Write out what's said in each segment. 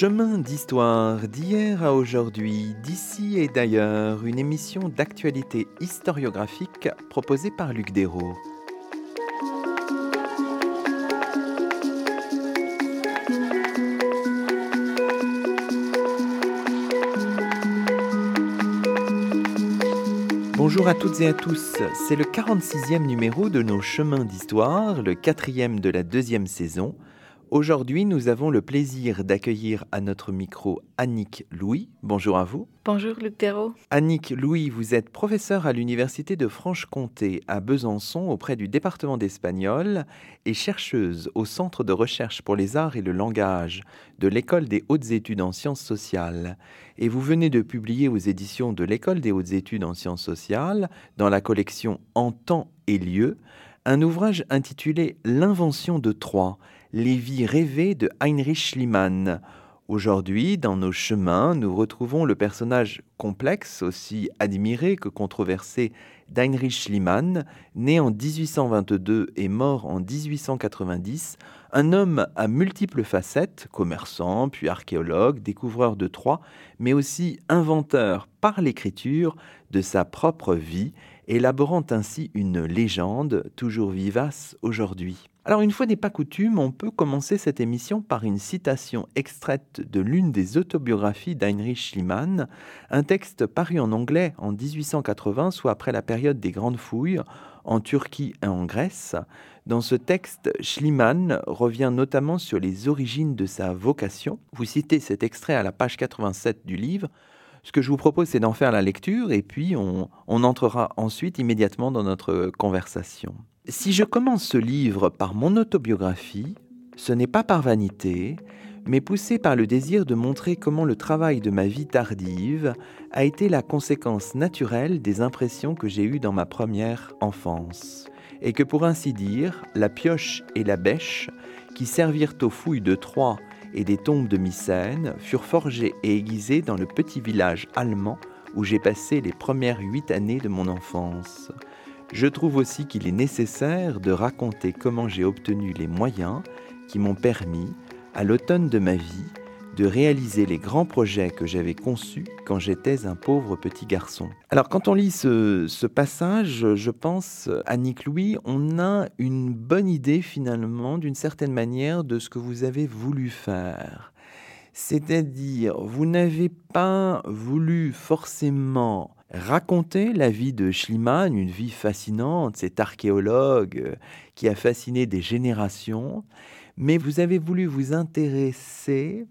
Chemin d'histoire d'hier à aujourd'hui, d'ici et d'ailleurs, une émission d'actualité historiographique proposée par Luc Dérault. Bonjour à toutes et à tous, c'est le 46e numéro de nos chemins d'histoire, le quatrième de la deuxième saison. Aujourd'hui, nous avons le plaisir d'accueillir à notre micro Annick Louis. Bonjour à vous. Bonjour Luc Thérault. Annick Louis, vous êtes professeur à l'Université de Franche-Comté à Besançon auprès du département d'espagnol et chercheuse au Centre de recherche pour les arts et le langage de l'École des hautes études en sciences sociales. Et vous venez de publier aux éditions de l'École des hautes études en sciences sociales, dans la collection En temps et lieu, un ouvrage intitulé L'invention de Troie les vies rêvées de Heinrich Schliemann. Aujourd'hui, dans nos chemins, nous retrouvons le personnage complexe, aussi admiré que controversé d'Heinrich Schliemann, né en 1822 et mort en 1890, un homme à multiples facettes, commerçant, puis archéologue, découvreur de Troie, mais aussi inventeur par l'écriture de sa propre vie, élaborant ainsi une légende toujours vivace aujourd'hui. Alors une fois n'est pas coutume, on peut commencer cette émission par une citation extraite de l'une des autobiographies d'Heinrich Schliemann, un texte paru en anglais en 1880, soit après la période des grandes fouilles en Turquie et en Grèce. Dans ce texte, Schliemann revient notamment sur les origines de sa vocation. Vous citez cet extrait à la page 87 du livre. Ce que je vous propose, c'est d'en faire la lecture et puis on, on entrera ensuite immédiatement dans notre conversation. Si je commence ce livre par mon autobiographie, ce n'est pas par vanité, mais poussé par le désir de montrer comment le travail de ma vie tardive a été la conséquence naturelle des impressions que j'ai eues dans ma première enfance, et que pour ainsi dire, la pioche et la bêche, qui servirent aux fouilles de Troie et des tombes de Mycène, furent forgées et aiguisées dans le petit village allemand où j'ai passé les premières huit années de mon enfance. Je trouve aussi qu'il est nécessaire de raconter comment j'ai obtenu les moyens qui m'ont permis, à l'automne de ma vie, de réaliser les grands projets que j'avais conçus quand j'étais un pauvre petit garçon. Alors quand on lit ce, passage, je pense, Annick Louis, on a une bonne idée finalement, d'une certaine manière, de ce que vous avez voulu faire. C'est-à-dire, vous n'avez pas voulu forcément raconter la vie de Schliemann, une vie fascinante, cet archéologue euh, qui a fasciné des générations, mais vous avez voulu vous intéresser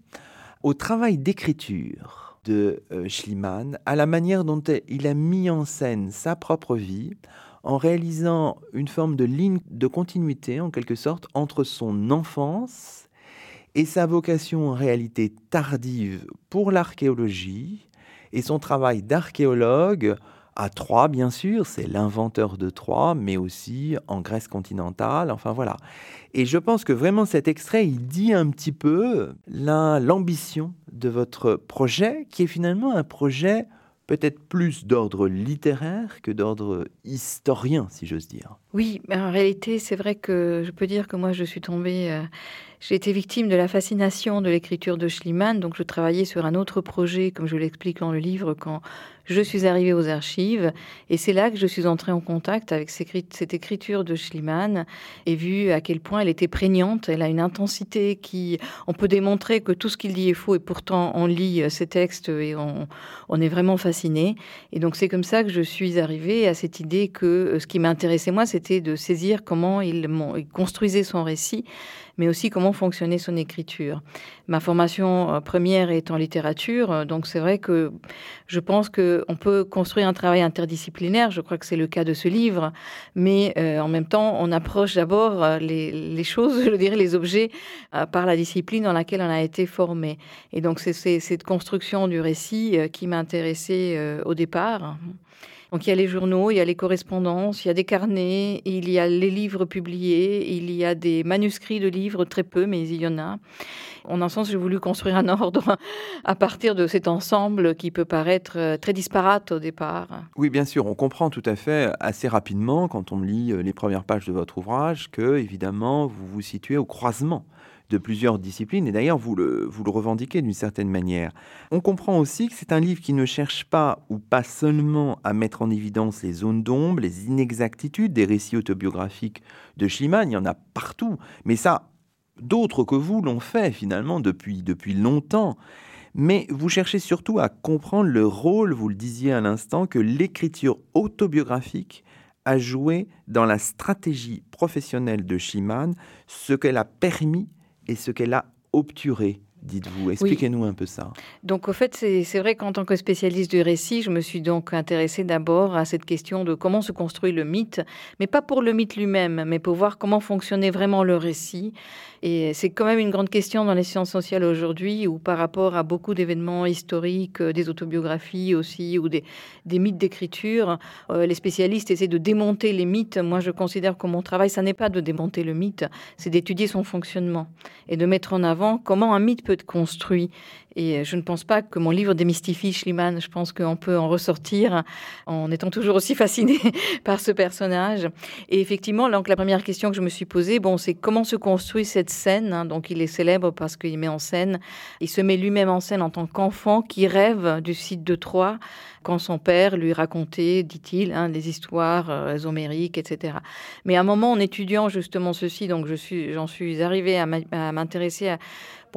au travail d'écriture de euh, Schliemann, à la manière dont il a mis en scène sa propre vie, en réalisant une forme de ligne de continuité, en quelque sorte, entre son enfance et sa vocation en réalité tardive pour l'archéologie, et son travail d'archéologue à Troyes, bien sûr, c'est l'inventeur de Troyes, mais aussi en Grèce continentale, enfin voilà. Et je pense que vraiment cet extrait, il dit un petit peu l'ambition de votre projet, qui est finalement un projet peut-être plus d'ordre littéraire que d'ordre historien, si j'ose dire. Oui, en réalité, c'est vrai que je peux dire que moi, je suis tombée euh, j'ai été victime de la fascination de l'écriture de Schliemann, donc je travaillais sur un autre projet, comme je l'explique dans le livre, quand je suis arrivée aux archives. Et c'est là que je suis entrée en contact avec cette écriture de Schliemann et vu à quel point elle était prégnante. Elle a une intensité qui, on peut démontrer que tout ce qu'il dit est faux et pourtant on lit ces textes et on, on est vraiment fasciné. Et donc c'est comme ça que je suis arrivée à cette idée que euh, ce qui m'intéressait moi, c'était de saisir comment il, construisait son récit mais aussi comment fonctionnait son écriture. Ma formation euh, première est en littérature, euh, donc c'est vrai que je pense qu'on peut construire un travail interdisciplinaire, je crois que c'est le cas de ce livre, mais euh, en même temps, on approche d'abord les, choses, je dirais les objets, par la discipline dans laquelle on a été formé. Et donc c'est cette construction du récit qui m'a intéressée au départ. Donc il y a les journaux, il y a les correspondances, il y a des carnets, il y a les livres publiés, il y a des manuscrits de livres, très peu, mais il y en a. En un sens, j'ai voulu construire un ordre à partir de cet ensemble qui peut paraître euh, très disparate au départ. Oui, bien sûr, on comprend tout à fait assez rapidement quand on lit euh, les premières pages de votre ouvrage que, évidemment, vous vous situez au croisement de plusieurs disciplines, et d'ailleurs vous le, vous le revendiquez d'une certaine manière. On comprend aussi que c'est un livre qui ne cherche pas ou pas seulement à mettre en évidence les zones d'ombre, les inexactitudes des récits autobiographiques de Schliemann, il y en a partout, mais ça, d'autres que vous l'ont fait finalement depuis, depuis longtemps. Mais vous cherchez surtout à comprendre le rôle, vous le disiez à l'instant, que l'écriture autobiographique a joué dans la stratégie professionnelle de Schimann, ce qu'elle a permis et ce qu'elle a obturé dites-vous. Expliquez-nous un peu ça. Donc, au fait, c'est vrai qu'en tant que spécialiste du récit, je me suis donc intéressée d'abord à cette question de comment se construit le mythe, mais pas pour le mythe lui-même, mais pour voir comment fonctionnait vraiment le récit. Et c'est quand même une grande question dans les sciences sociales aujourd'hui, ou par rapport à beaucoup d'événements historiques, euh, des autobiographies aussi, ou des, mythes d'écriture, euh, les spécialistes essaient de démonter les mythes. Moi, je considère que mon travail, ça n'est pas de démonter le mythe, c'est d'étudier son fonctionnement et de mettre en avant comment un mythe peut être construit. Et je ne pense pas que mon livre démystifie Schliemann. Je pense qu'on peut en ressortir en étant toujours aussi fasciné par ce personnage. Et effectivement, donc la première question que je me suis posée, bon, c'est comment se construit cette scène. Hein? Donc il est célèbre parce qu'il met en scène, il se met lui-même en scène en tant qu'enfant qui rêve du site de Troie quand son père lui racontait, dit-il, hein, des histoires euh, homériques, etc. Mais à un moment, en étudiant justement ceci, donc j'en suis arrivée à m'intéresser à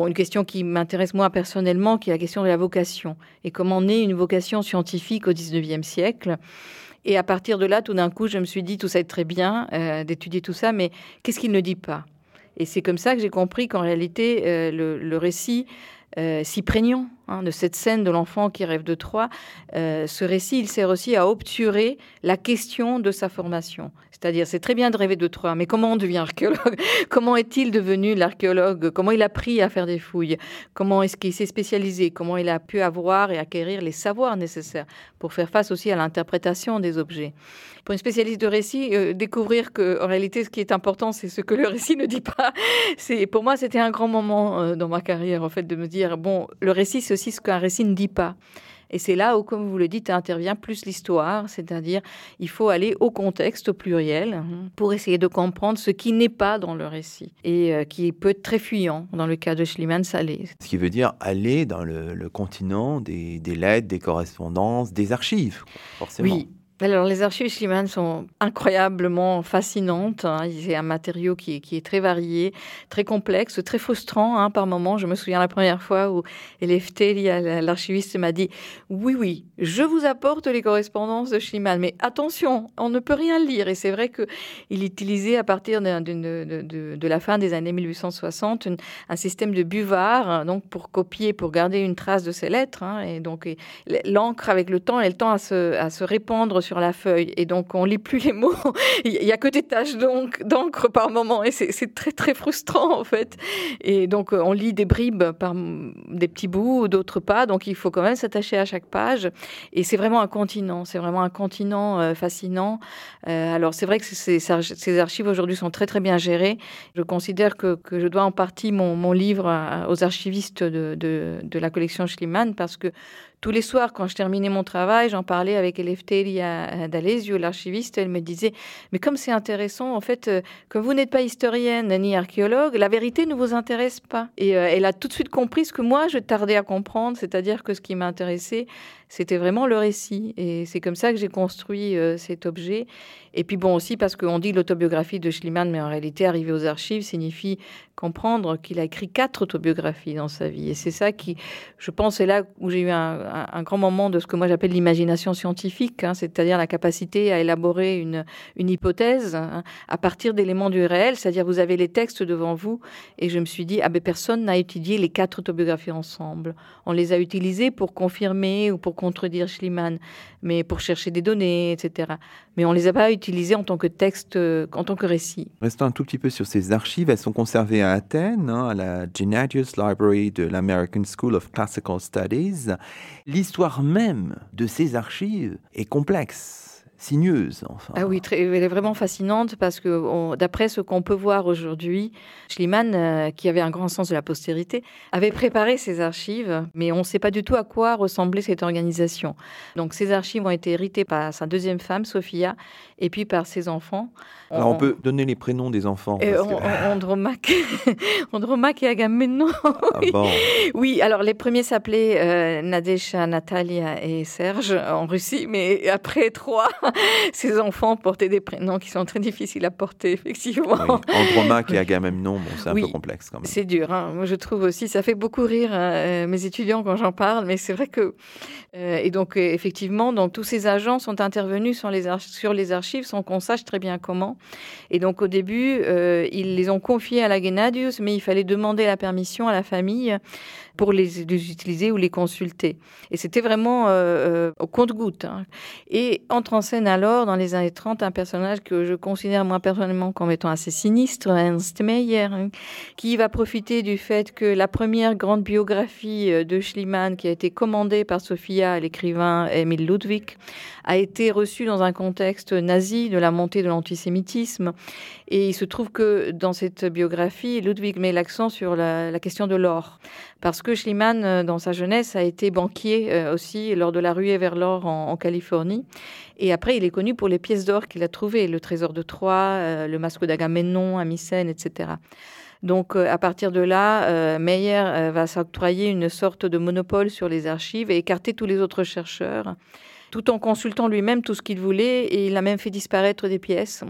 une question qui m'intéresse moi personnellement, qui est la question de la vocation et comment naît une vocation scientifique au 19e siècle. Et à partir de là, tout d'un coup, je me suis dit, tout ça est très bien euh, d'étudier tout ça, mais qu'est-ce qu'il ne dit pas? Et c'est comme ça que j'ai compris qu'en réalité, euh, le, récit euh, si prégnant hein, de cette scène de l'enfant qui rêve de Troie, ce récit, il sert aussi à obturer la question de sa formation. C'est-à-dire, c'est très bien de rêver de Troie, mais comment on devient archéologue? Comment est-il devenu l'archéologue? Comment il a appris à faire des fouilles? Comment est-ce qu'il s'est spécialisé? Comment il a pu avoir et acquérir les savoirs nécessaires pour faire face aussi à l'interprétation des objets? Pour une spécialiste de récit, euh, découvrir que en réalité, ce qui est important, c'est ce que le récit ne dit pas. C'est pour moi, c'était un grand moment euh, dans ma carrière, en fait, de me dire bon, le récit, c'est aussi ce qu'un récit ne dit pas. Et c'est là où, comme vous le dites, intervient plus l'histoire, c'est-à-dire il faut aller au contexte, au pluriel, pour essayer de comprendre ce qui n'est pas dans le récit et euh, qui peut être très fuyant. Dans le cas de Schliemann, l'est. Ce qui veut dire aller dans le, continent des, des, lettres, des correspondances, des archives, forcément. Oui, alors, les archives Schliemann sont incroyablement fascinantes. Hein. C'est un matériau qui, est très varié, très complexe, très frustrant hein, par moments. Je me souviens la première fois où l'archiviste, m'a dit Oui, oui, je vous apporte les correspondances de Schliemann, mais attention, on ne peut rien lire. Et c'est vrai qu'il utilisait à partir de, la fin des années 1860 un système de buvard donc pour copier, pour garder une trace de ses lettres. Hein. et donc, l'encre, avec le temps, elle tend à se, à se répandre sur sur la feuille et donc on lit plus les mots. Il y a que des taches d'encre par moment et c'est très très frustrant en fait. Et donc euh, on lit des bribes par des petits bouts, d'autres pas. Donc il faut quand même s'attacher à chaque page. Et c'est vraiment un continent, c'est vraiment un continent euh, fascinant. Euh, alors c'est vrai que ces, archives aujourd'hui sont très très bien gérées. Je considère que, je dois en partie mon, livre aux archivistes de, de la collection Schliemann parce que tous les soirs, quand je terminais mon travail, j'en parlais avec Eleftheria D'Alesio, l'archiviste. Elle me disait Mais comme c'est intéressant, en fait, euh, comme vous n'êtes pas historienne ni archéologue, la vérité ne vous intéresse pas. Et euh, elle a tout de suite compris ce que moi, je tardais à comprendre, c'est-à-dire que ce qui m'intéressait, c'était vraiment le récit. Et c'est comme ça que j'ai construit euh, cet objet. Et puis bon aussi parce qu'on dit l'autobiographie de Schliemann, mais en réalité, arriver aux archives signifie comprendre qu'il a écrit quatre autobiographies dans sa vie. Et c'est ça qui, je pense, c'est là où j'ai eu un, grand moment de ce que moi j'appelle l'imagination scientifique, hein, c'est-à-dire la capacité à élaborer une, une hypothèse hein, à partir d'éléments du réel, c'est-à-dire vous avez les textes devant vous, et je me suis dit, ah ben personne n'a étudié les quatre autobiographies ensemble. On les a utilisées pour confirmer ou pour contredire Schliemann, mais pour chercher des données, etc. Mais on les a pas utilisées en tant que texte, euh, en tant que récit. Restons un tout petit peu sur ces archives. Elles sont conservées à Athènes, hein, à la Gennadius Library de l'American School of Classical Studies. L'histoire même de ces archives est complexe sinueuse. Enfin. Ah oui, elle est vraiment fascinante parce que d'après ce qu'on peut voir aujourd'hui, Schliemann, euh, qui avait un grand sens de la postérité, avait préparé ses archives, mais on ne sait pas du tout à quoi ressemblait cette organisation. Donc ces archives ont été héritées par sa deuxième femme, Sophia, et puis par ses enfants. Alors on, peut donner les prénoms des enfants. Euh, Andromaque, Andromaque et Agamemnon. Ah oui. oui. alors les premiers s'appelaient euh, Nadesha, Natalia et Serge en Russie, mais après trois, ces enfants portaient des prénoms qui sont très difficiles à porter, effectivement. Oui. Andromaque et Agamemnon, bon, c'est un peu complexe quand même. C'est dur, hein. moi je trouve aussi, ça fait beaucoup rire euh, mes étudiants quand j'en parle, mais c'est vrai que... et donc effectivement, donc, tous ces agents sont intervenus sur les, sur les archives sans qu'on sache très bien comment. Et donc au début, euh, ils les ont confiés à la Gennadius, mais il fallait demander la permission à la famille pour les, utiliser ou les consulter. Et c'était vraiment euh, euh, au compte-goutte. Hein. Et entre en scène alors, dans les années 30, un personnage que je considère moi personnellement comme étant assez sinistre, Ernst Meyer, hein, qui va profiter du fait que la première grande biographie de Schliemann, qui a été commandée par Sophia, l'écrivain Emil Ludwig, a été reçue dans un contexte nazi de la montée de l'antisémitisme. Et il se trouve que dans cette biographie, Ludwig met l'accent sur la, question de l'or. Parce que Schliemann, euh, dans sa jeunesse, a été banquier euh, aussi lors de la ruée vers l'or en, Californie. Et après, il est connu pour les pièces d'or qu'il a trouvées, le trésor de Troie, euh, le masque d'Agamemnon à Mycène, etc. Donc, à partir de là, Meyer va s'octroyer une sorte de monopole sur les archives et écarter tous les autres chercheurs tout en consultant lui-même tout ce qu'il voulait, et il a même fait disparaître des pièces.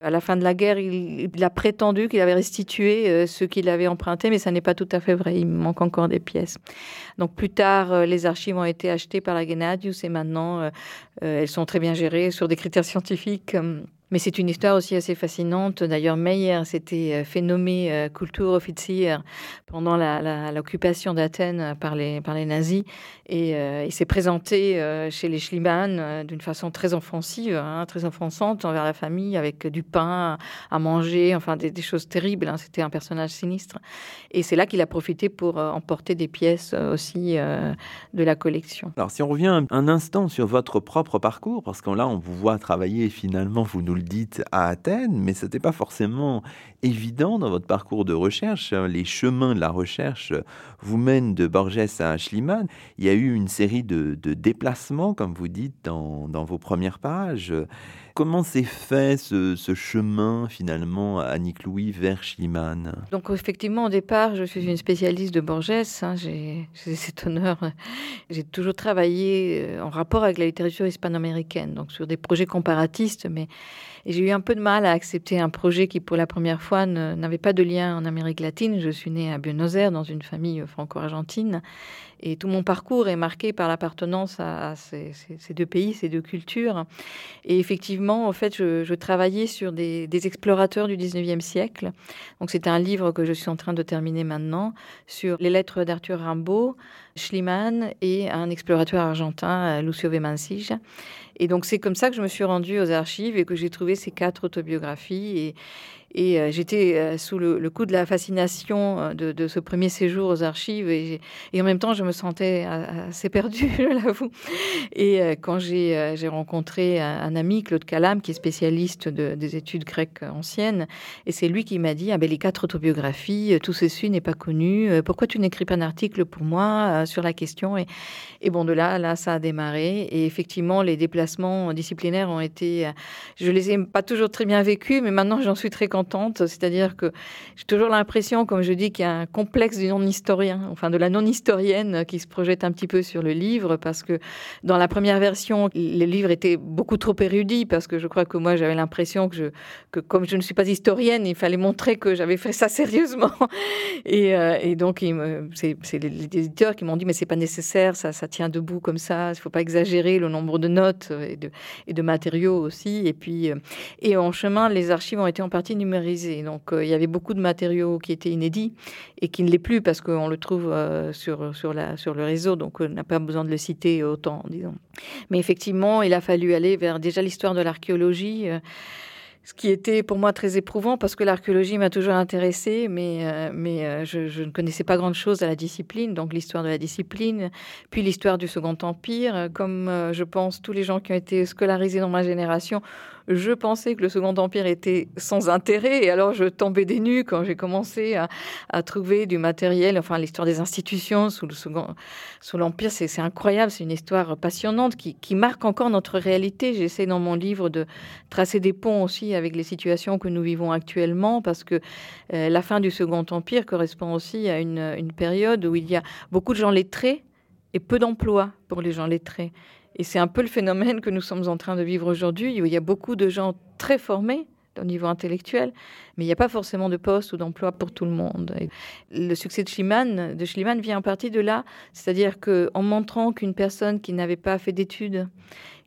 À la fin de la guerre, il, a prétendu qu'il avait restitué euh, ce qu'il avait emprunté, mais ça n'est pas tout à fait vrai. Il manque encore des pièces. Donc plus tard, euh, les archives ont été achetées par la Gennadius et maintenant, euh, elles sont très bien gérées sur des critères scientifiques. Mais c'est une histoire aussi assez fascinante. D'ailleurs, Meyer s'était euh, fait nommer euh, Kulturoffizier pendant l'occupation d'Athènes par les, par les nazis. Et euh, il s'est présenté chez les Schliemann d'une façon très offensive, hein, très offensante envers la famille, avec du pain à manger, enfin des, choses terribles. Hein. C'était un personnage sinistre. Et c'est là qu'il a profité pour emporter des pièces aussi de la collection. Alors, si on revient un instant sur votre propre parcours, parce que là, on vous voit travailler finalement, vous nous dites à Athènes, mais ce n'était pas forcément évident dans votre parcours de recherche. Les chemins de la recherche vous mènent de Borges à Schliemann. Il y a eu une série de, déplacements, comme vous dites, dans vos premières pages. Comment s'est fait ce, chemin finalement, Annick Louis, vers Schliemann? Donc effectivement, au départ, je suis une spécialiste de Borges. Hein, j'ai cet honneur. J'ai toujours travaillé euh, en rapport avec la littérature hispano-américaine, donc sur des projets comparatistes, mais j'ai eu un peu de mal à accepter un projet qui, pour la première fois, n'avait pas de lien en Amérique latine. Je suis née à Buenos Aires, dans une famille franco-argentine. Et tout mon parcours est marqué par l'appartenance à, ces, deux pays, ces deux cultures. Et effectivement, en fait, je, travaillais sur des, explorateurs du 19e siècle. Donc, c'est un livre que je suis en train de terminer maintenant sur les lettres d'Arthur Rimbaud, Schliemann et un explorateur argentin, Lucio Vemansich. Et donc, c'est comme ça que je me suis rendue aux archives et que j'ai trouvé ces quatre autobiographies. Et, et euh, j'étais euh, sous le, coup de la fascination euh, de, ce premier séjour aux archives et, en même temps, je me sentais assez perdue, je l'avoue. Et quand j'ai rencontré un, ami, Claude Calam, qui est spécialiste des études grecques anciennes, et c'est lui qui m'a dit, ah ben, les quatre autobiographies, tout ceci n'est pas connu, pourquoi tu n'écris pas un article pour moi sur la question? Et, bon, de là, là, ça a démarré. Et effectivement, les déplacements disciplinaires ont été, je les ai pas toujours très bien vécus, mais maintenant j'en suis très c'est-à-dire que j'ai toujours l'impression, comme je dis, qu'il y a un complexe du non-historien, enfin de la non-historienne qui se projette un petit peu sur le livre, parce que dans la première version, le livre était beaucoup trop érudit, parce que je crois que moi j'avais l'impression que, je, que comme je ne suis pas historienne, il fallait montrer que j'avais fait ça sérieusement. Et, euh, donc, c'est les, éditeurs qui m'ont dit, mais c'est pas nécessaire, ça, ça tient debout comme ça, il faut pas exagérer le nombre de notes et de, et matériaux aussi. Et puis, euh, et en chemin, les archives ont été en partie Donc euh, il y avait beaucoup de matériaux qui étaient inédits et qui ne l'est plus parce qu'on le trouve euh, sur, sur, le réseau, donc on n'a pas besoin de le citer autant, disons. Mais effectivement, il a fallu aller vers déjà l'histoire de l'archéologie. Euh, ce qui était pour moi très éprouvant parce que l'archéologie m'a toujours intéressée, mais, je, ne connaissais pas grand-chose à la discipline, donc l'histoire de la discipline, puis l'histoire du Second Empire. Comme je pense tous les gens qui ont été scolarisés dans ma génération, je pensais que le Second Empire était sans intérêt, et alors je tombais des nues quand j'ai commencé à, trouver du matériel, enfin l'histoire des institutions sous le Second, l'Empire, c'est incroyable, c'est une histoire passionnante qui, marque encore notre réalité. J'essaie dans mon livre de tracer des ponts aussi avec les situations que nous vivons actuellement, parce que euh, la fin du Second Empire correspond aussi à une période où il y a beaucoup de gens lettrés et peu d'emplois pour les gens lettrés. Et c'est un peu le phénomène que nous sommes en train de vivre aujourd'hui, où il y a beaucoup de gens très formés au niveau intellectuel, mais il n'y a pas forcément de poste ou d'emploi pour tout le monde. le succès de Schliemann, vient en partie de là, c'est-à-dire qu'en montrant qu'une personne qui n'avait pas fait d'études,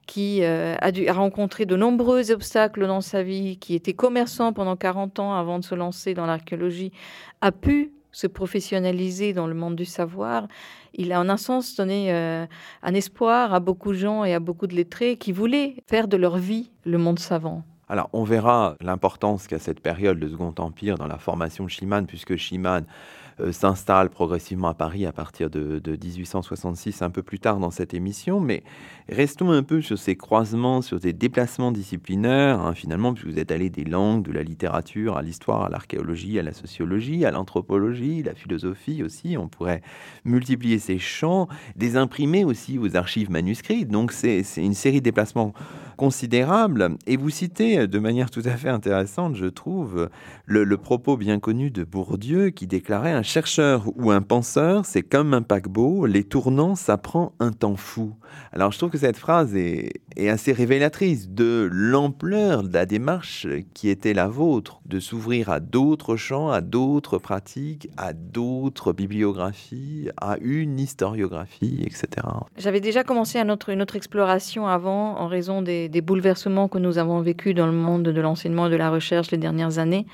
qui euh, a, dû, a rencontré de nombreux obstacles dans sa vie, qui était commerçant pendant 40 ans avant de se lancer dans l'archéologie, a pu se professionnaliser dans le monde du savoir, il a en un sens donné euh, un espoir à beaucoup de gens et à beaucoup de lettrés qui voulaient faire de leur vie le monde savant. Alors, on verra l'importance qu'a cette période, le Second Empire, dans la formation de Schliemann, puisque Schliemann euh, s'installe progressivement à Paris à partir de, 1866, un peu plus tard dans cette émission. Mais restons un peu sur ces croisements, sur ces déplacements disciplinaires, hein, finalement, puisque vous êtes allé des langues, de la littérature, à l'histoire, à l'archéologie, à la sociologie, à l'anthropologie, la philosophie aussi. On pourrait multiplier ces champs, des imprimés aussi aux archives manuscrites. Donc, c'est une série de déplacements considérables. Et vous citez de manière tout à fait intéressante, je trouve, le, le propos bien connu de Bourdieu qui déclarait un chercheur ou un penseur, c'est comme un paquebot, les tournants, ça prend un temps fou. Alors je trouve que cette phrase est, assez révélatrice de l'ampleur de la démarche qui était la vôtre, de s'ouvrir à d'autres champs, à d'autres pratiques, à d'autres bibliographies, à une historiographie, etc. J'avais déjà commencé une autre exploration avant en raison des, des bouleversements que nous avons vécus dans le monde de l'enseignement et de la recherche les dernières années.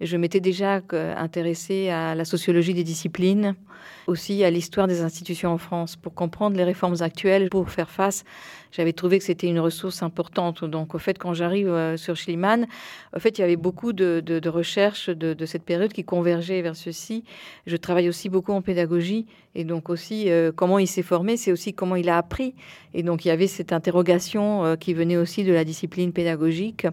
Je m'étais déjà euh, intéressée à la sociologie des disciplines, aussi à l'histoire des institutions en France, pour comprendre les réformes actuelles, pour faire face j'avais trouvé que c'était une ressource importante. Donc, au fait, quand j'arrive euh, sur Schliemann, au fait, il y avait beaucoup de, de, recherches de, cette période qui convergeaient vers ceci. Je travaille aussi beaucoup en pédagogie. Et donc, aussi, euh, comment il s'est formé, c'est aussi comment il a appris. Et donc, il y avait cette interrogation euh, qui venait aussi de la discipline pédagogique.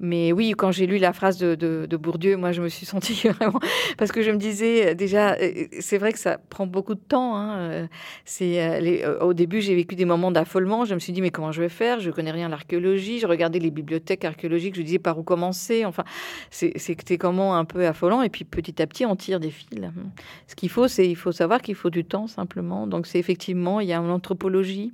Mais oui, quand j'ai lu la phrase de, Bourdieu, moi, je me suis sentie vraiment. Parce que je me disais, déjà, c'est vrai que ça prend beaucoup de temps. Hein. C'est, au début, j'ai vécu des moments d'affolement. Je me suis dit, mais comment je vais faire? Je connais rien à l'archéologie. Je regardais les bibliothèques archéologiques. Je disais par où commencer? Enfin, c'était comment un peu affolant. Et puis petit à petit, on tire des fils. Ce qu'il faut, c'est il faut savoir qu'il faut du temps simplement. Donc c'est effectivement, il y a une anthropologie,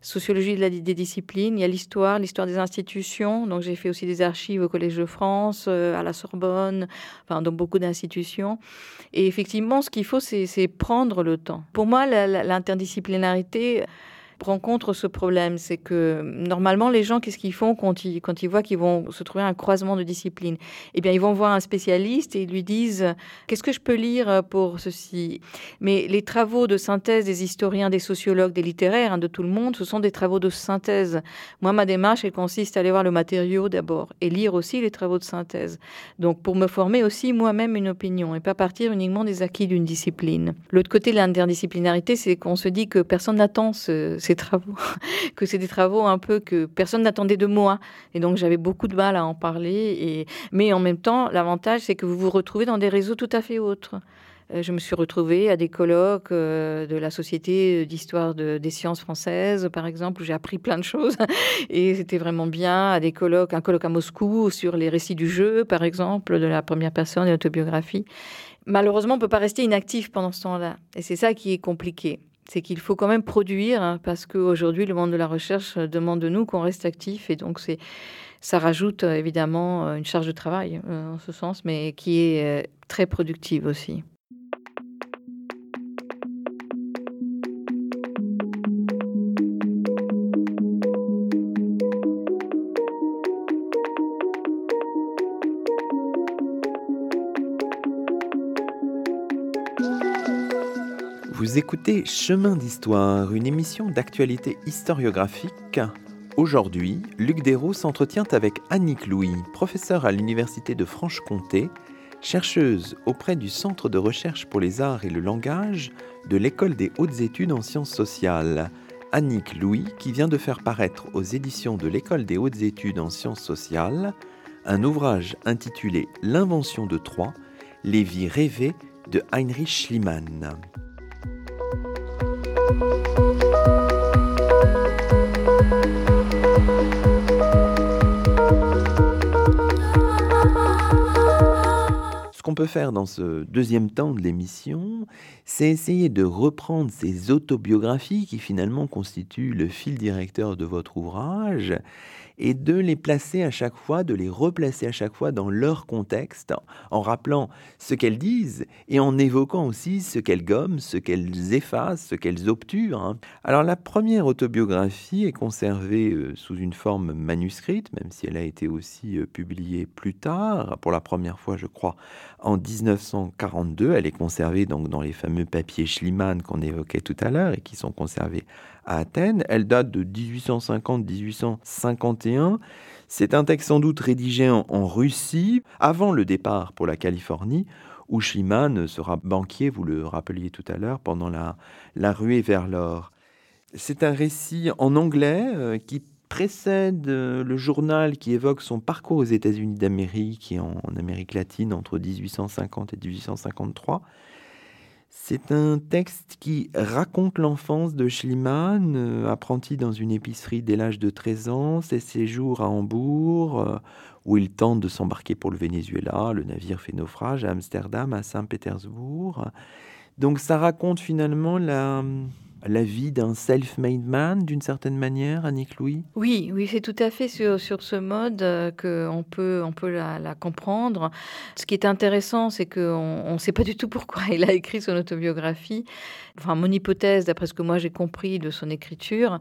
sociologie des disciplines, il y a l'histoire, l'histoire des institutions. Donc j'ai fait aussi des archives au Collège de France, euh, à la Sorbonne, enfin dans beaucoup d'institutions. Et effectivement, ce qu'il faut, c'est prendre le temps. Pour moi, l'interdisciplinarité rencontre ce problème. C'est que normalement, les gens, qu'est-ce qu'ils font quand ils, quand ils voient qu'ils vont se trouver un croisement de disciplines Eh bien, ils vont voir un spécialiste et ils lui disent Qu'est-ce que je peux lire pour ceci? Mais les travaux de synthèse des historiens, des sociologues, des littéraires, hein, de tout le monde, ce sont des travaux de synthèse. Moi, ma démarche, elle consiste à aller voir le matériau d'abord et lire aussi les travaux de synthèse. Donc, pour me former aussi moi-même une opinion et pas partir uniquement des acquis d'une discipline. L'autre côté de l'interdisciplinarité, c'est qu'on se dit que personne n'attend ce, travaux, que c'est des travaux un peu que personne n'attendait de moi. Et donc j'avais beaucoup de mal à en parler. Et... Mais en même temps, l'avantage, c'est que vous vous retrouvez dans des réseaux tout à fait autres. Euh, je me suis retrouvée à des colloques euh, de la Société d'histoire des sciences françaises, par exemple, où j'ai appris plein de choses. Et c'était vraiment bien. À des colloques, un colloque à Moscou sur les récits du jeu, par exemple, de la première personne et l'autobiographie. Malheureusement, on ne peut pas rester inactif pendant ce temps-là. Et c'est ça qui est compliqué c'est qu'il faut quand même produire hein, parce qu'aujourd'hui, le monde de la recherche demande de nous qu'on reste actif et donc c'est ça rajoute euh, évidemment euh, une charge de travail euh, en ce sens, mais qui est très productive aussi. Vous écoutez Chemin d'Histoire, une émission d'actualité historiographique Aujourd'hui, Luc Dérault s'entretient avec Annick Louis, professeure à l'Université de Franche-Comté, chercheuse auprès du Centre de recherche pour les arts et le langage de l'École des hautes études en sciences sociales. Annick Louis, qui vient de faire paraître aux éditions de l'École des hautes études en sciences sociales un ouvrage intitulé L'invention de Troie, les vies rêvées de Heinrich Schliemann. Ce qu'on peut faire dans ce deuxième temps de l'émission, c'est essayer de reprendre ces autobiographies qui finalement constituent le fil directeur de votre ouvrage et de les placer à chaque fois, de les replacer à chaque fois dans leur contexte, en rappelant ce qu'elles disent et en évoquant aussi ce qu'elles gomment, ce qu'elles effacent, ce qu'elles obturent. Hein. Alors la première autobiographie est conservée euh, sous une forme manuscrite, même si elle a été aussi euh, publiée plus tard, pour la première fois je crois en 1942. Elle est conservée donc dans les fameux papiers Schliemann qu'on évoquait tout à l'heure et qui sont conservés Athènes. Elle date de 1850-1851. C'est un texte sans doute rédigé en, Russie, avant le départ pour la Californie, où Schliemann sera banquier, vous le rappeliez tout à l'heure, pendant la, la ruée vers l'or. C'est un récit en anglais euh, qui précède euh, le journal qui évoque son parcours aux États-Unis d'Amérique et en Amérique latine entre 1850 et 1853. C'est un texte qui raconte l'enfance de Schliemann, euh, apprenti dans une épicerie dès l'âge de 13 ans, ses séjours à Hambourg, euh, où il tente de s'embarquer pour le Venezuela. Le navire fait naufrage à Amsterdam, à Saint-Pétersbourg. Donc ça raconte finalement la, la vie d'un self-made man, d'une certaine manière, Annick Louis? Oui, oui, c'est tout à fait sur, sur ce mode euh, qu'on peut, on peut la, comprendre. Ce qui est intéressant, c'est qu'on ne sait pas du tout pourquoi il a écrit son autobiographie. Enfin, mon hypothèse, d'après ce que moi j'ai compris de son écriture,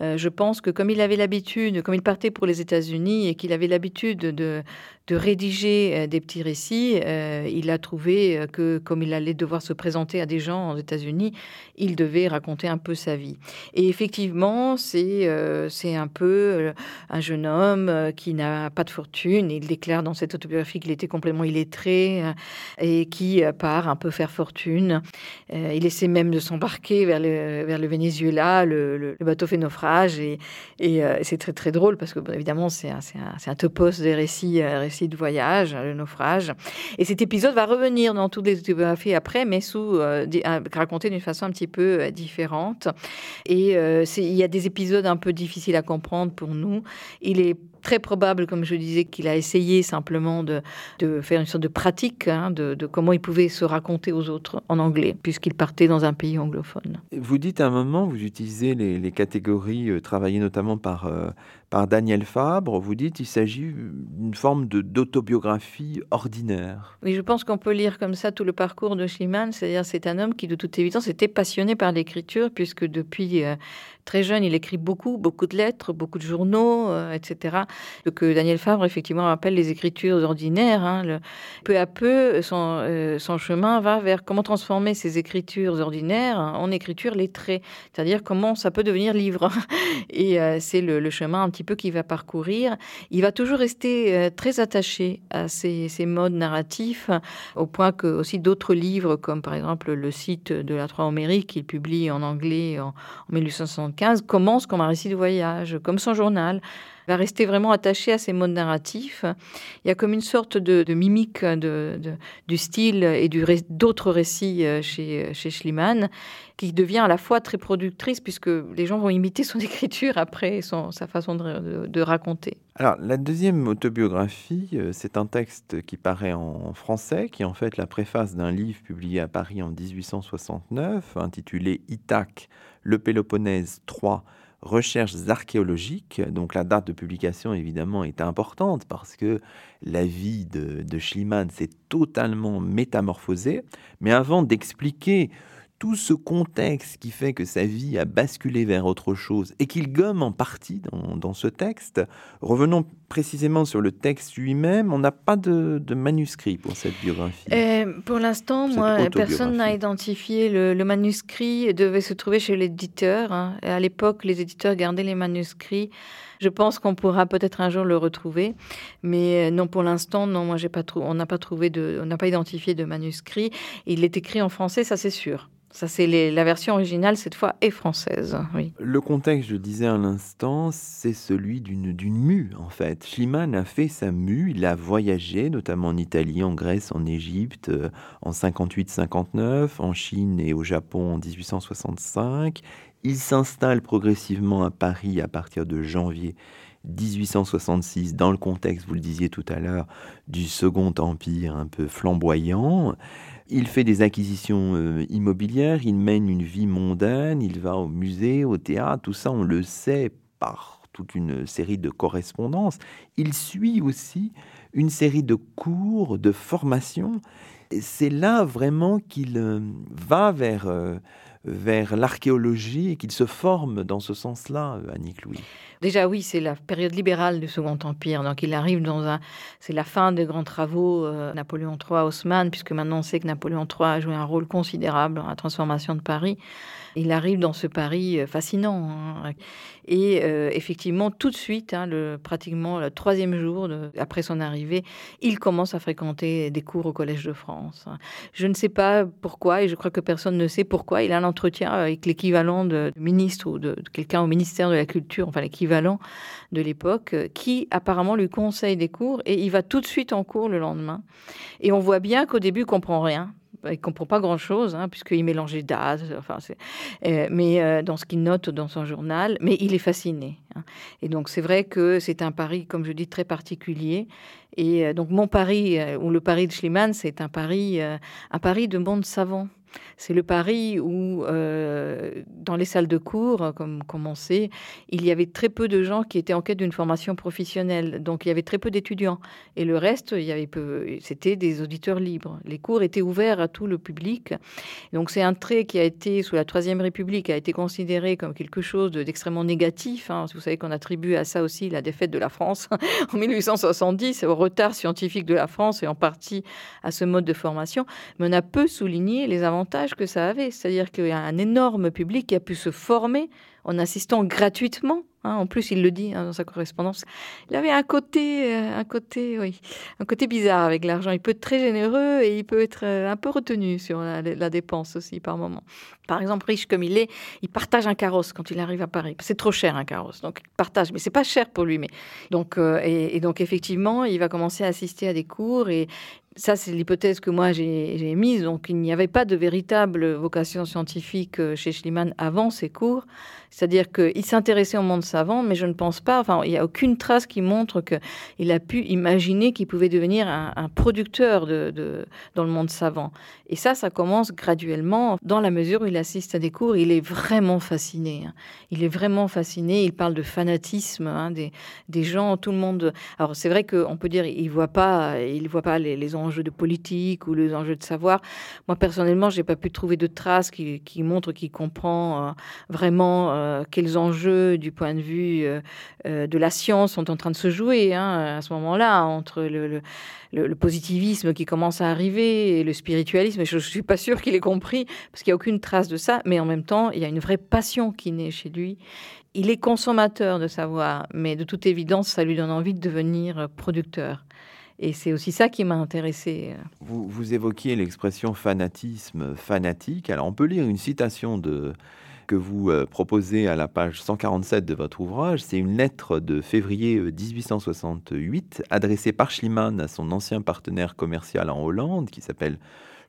euh, je pense que comme il avait l'habitude, comme il partait pour les États-Unis et qu'il avait l'habitude de, de rédiger euh, des petits récits, il a trouvé que comme il allait devoir se présenter à des gens aux États-Unis, il devait raconter un peu sa vie. Et effectivement, c'est euh, un peu euh, un jeune homme euh, qui n'a pas de fortune. Il déclare dans cette autobiographie qu'il était complètement illettré et qui part un peu faire fortune. il essaie même de s'embarquer vers le, vers le Venezuela. Le, bateau fait naufrage et, c'est très très drôle parce que évidemment c'est un, un, topos des récits, récits de voyage, le naufrage. Et cet épisode va revenir dans toutes les autobiographies après, mais sous raconté d'une façon un petit peu différente. Et euh, il y a des épisodes un peu difficiles à comprendre pour nous. Il est très probable, comme je disais, qu'il a essayé simplement de, faire une sorte de pratique hein, de, comment il pouvait se raconter aux autres en anglais, puisqu'il partait dans un pays anglophone. Vous dites à un moment, vous utilisez les, catégories euh, travaillées notamment par, euh, par Daniel Fabre, vous dites qu'il s'agit d'une forme d'autobiographie ordinaire. Oui, je pense qu'on peut lire comme ça tout le parcours de Schliemann, c'est-à-dire c'est un homme qui de toute évidence était passionné par l'écriture, puisque depuis euh, très jeune, il écrit beaucoup, beaucoup de lettres, beaucoup de journaux, etc. Ce que Daniel Fabre, effectivement, appelle les écritures ordinaires. Hein, peu à peu, son, euh, son, chemin va vers comment transformer ces écritures ordinaires en écritures lettrées, c'est-à-dire comment ça peut devenir livre. Et euh, c'est le, chemin un petit peu qu'il va parcourir. Il va toujours rester euh, très attaché à ces, modes narratifs, au point que aussi d'autres livres, comme par exemple le site de la Trois Homérique, qu'il publie en anglais en, en 1875, commencent comme un récit de voyage, comme son journal va rester vraiment attaché à ces modes narratifs. Il y a comme une sorte de, mimique de, du style et d'autres récits euh, chez, chez Schliemann qui devient à la fois très productrice puisque les gens vont imiter son écriture après son, sa façon de, raconter. Alors la deuxième autobiographie, euh, c'est un texte qui paraît en français, qui est en fait la préface d'un livre publié à Paris en 1869 intitulé Ithaque, le Péloponnèse 3 recherches archéologiques. Donc la date de publication, évidemment, est importante parce que la vie de, Schliemann s'est totalement métamorphosée. Mais avant d'expliquer tout ce contexte qui fait que sa vie a basculé vers autre chose et qu'il gomme en partie dans, ce texte. Revenons précisément sur le texte lui-même. On n'a pas de, manuscrit pour cette biographie. Euh, pour l'instant, moi, personne n'a identifié le, manuscrit. Devait se trouver chez l'éditeur. Hein. À l'époque, les éditeurs gardaient les manuscrits. Je pense qu'on pourra peut-être un jour le retrouver, mais euh, non pour l'instant, non. Moi, j'ai pas on n'a pas trouvé de, on n'a pas identifié de manuscrit. Il est écrit en français, ça c'est sûr. Ça, c'est la version originale, cette fois, est française. Oui. Le contexte, je disais à l'instant, c'est celui d'une mue, en fait. Schliemann a fait sa mue, il a voyagé, notamment en Italie, en Grèce, en Égypte, euh, en 58-59, en Chine et au Japon en 1865. Il s'installe progressivement à Paris à partir de janvier 1866, dans le contexte, vous le disiez tout à l'heure, du Second Empire un peu flamboyant. Il fait des acquisitions euh, immobilières, il mène une vie mondaine, il va au musée, au théâtre, tout ça on le sait par toute une série de correspondances. Il suit aussi une série de cours, de formations. C'est là vraiment qu'il euh, va vers, euh, vers l'archéologie et qu'il se forme dans ce sens-là, Annick Louis. Déjà, oui, c'est la période libérale du Second Empire. Donc, il arrive dans un. C'est la fin des grands travaux euh, Napoléon III, Haussmann, puisque maintenant on sait que Napoléon III a joué un rôle considérable dans la transformation de Paris. Il arrive dans ce Paris euh, fascinant. Hein. Et euh, effectivement, tout de suite, hein, le, pratiquement le troisième jour après son arrivée, il commence à fréquenter des cours au Collège de France. Je ne sais pas pourquoi, et je crois que personne ne sait pourquoi. Il a un entretien avec l'équivalent de, ministre ou de, de quelqu'un au ministère de la Culture, enfin l'équivalent de l'époque, qui apparemment lui conseille des cours, et il va tout de suite en cours le lendemain. Et on voit bien qu'au début, il comprend rien il comprend pas grand-chose, hein, puisqu'il mélangeait dates, enfin, euh, mais euh, dans ce qu'il note dans son journal, mais il est fasciné. Hein. Et donc c'est vrai que c'est un Paris, comme je dis, très particulier. Et euh, donc mon Paris, ou le Paris de Schliemann, c'est un Paris, un Paris de monde savant. C'est le Paris où, euh, dans les salles de cours, comme, comme on sait, il y avait très peu de gens qui étaient en quête d'une formation professionnelle. Donc, il y avait très peu d'étudiants. Et le reste, il y avait peu, c'était des auditeurs libres. Les cours étaient ouverts à tout le public. Donc, c'est un trait qui a été, sous la Troisième République, a été considéré comme quelque chose d'extrêmement négatif. Hein. Vous savez qu'on attribue à ça aussi la défaite de la France en 1870, au retard scientifique de la France et en partie à ce mode de formation. Mais on a peu souligné les avantages que ça avait. C'est-à-dire qu'il y a un énorme public qui a pu se former en assistant gratuitement. Hein. en plus, il le dit hein, dans sa correspondance. Il avait un côté, euh, un côté, oui, un côté bizarre avec l'argent. Il peut être très généreux et il peut être euh, un peu retenu sur la, dépense aussi par moment. Par exemple, riche comme il est, il partage un carrosse quand il arrive à Paris. C'est trop cher un carrosse, donc il partage. Mais c'est pas cher pour lui. Mais donc, euh, et, donc effectivement, il va commencer à assister à des cours et ça, c'est l'hypothèse que moi j'ai mise. Donc, il n'y avait pas de véritable vocation scientifique chez Schliemann avant ces cours. C'est-à-dire qu'il s'intéressait au monde savant, mais je ne pense pas, enfin, il n'y a aucune trace qui montre qu'il a pu imaginer qu'il pouvait devenir un, producteur de, dans le monde savant. Et ça, ça commence graduellement, dans la mesure où il assiste à des cours, il est vraiment fasciné. Hein. Il est vraiment fasciné, il parle de fanatisme hein, des, des, gens, tout le monde. Alors, c'est vrai qu'on peut dire, il voit pas, il voit pas les, enjeux de politique ou les enjeux de savoir. Moi, personnellement, je n'ai pas pu trouver de traces qui, qui montrent qu'il comprend euh, vraiment euh, quels enjeux du point de vue euh, euh, de la science sont en train de se jouer hein, à ce moment-là, entre le, positivisme qui commence à arriver et le spiritualisme. Je ne suis pas sûre qu'il ait compris, parce qu'il n'y a aucune trace de ça, mais en même temps, il y a une vraie passion qui naît chez lui. Il est consommateur de savoir, mais de toute évidence, ça lui donne envie de devenir producteur. Et c'est aussi ça qui m'a intéressé. Vous, vous évoquiez l'expression fanatisme fanatique. Alors on peut lire une citation de que vous euh, proposez à la page 147 de votre ouvrage, c'est une lettre de février 1868 euh, adressée par Schliemann à son ancien partenaire commercial en Hollande qui s'appelle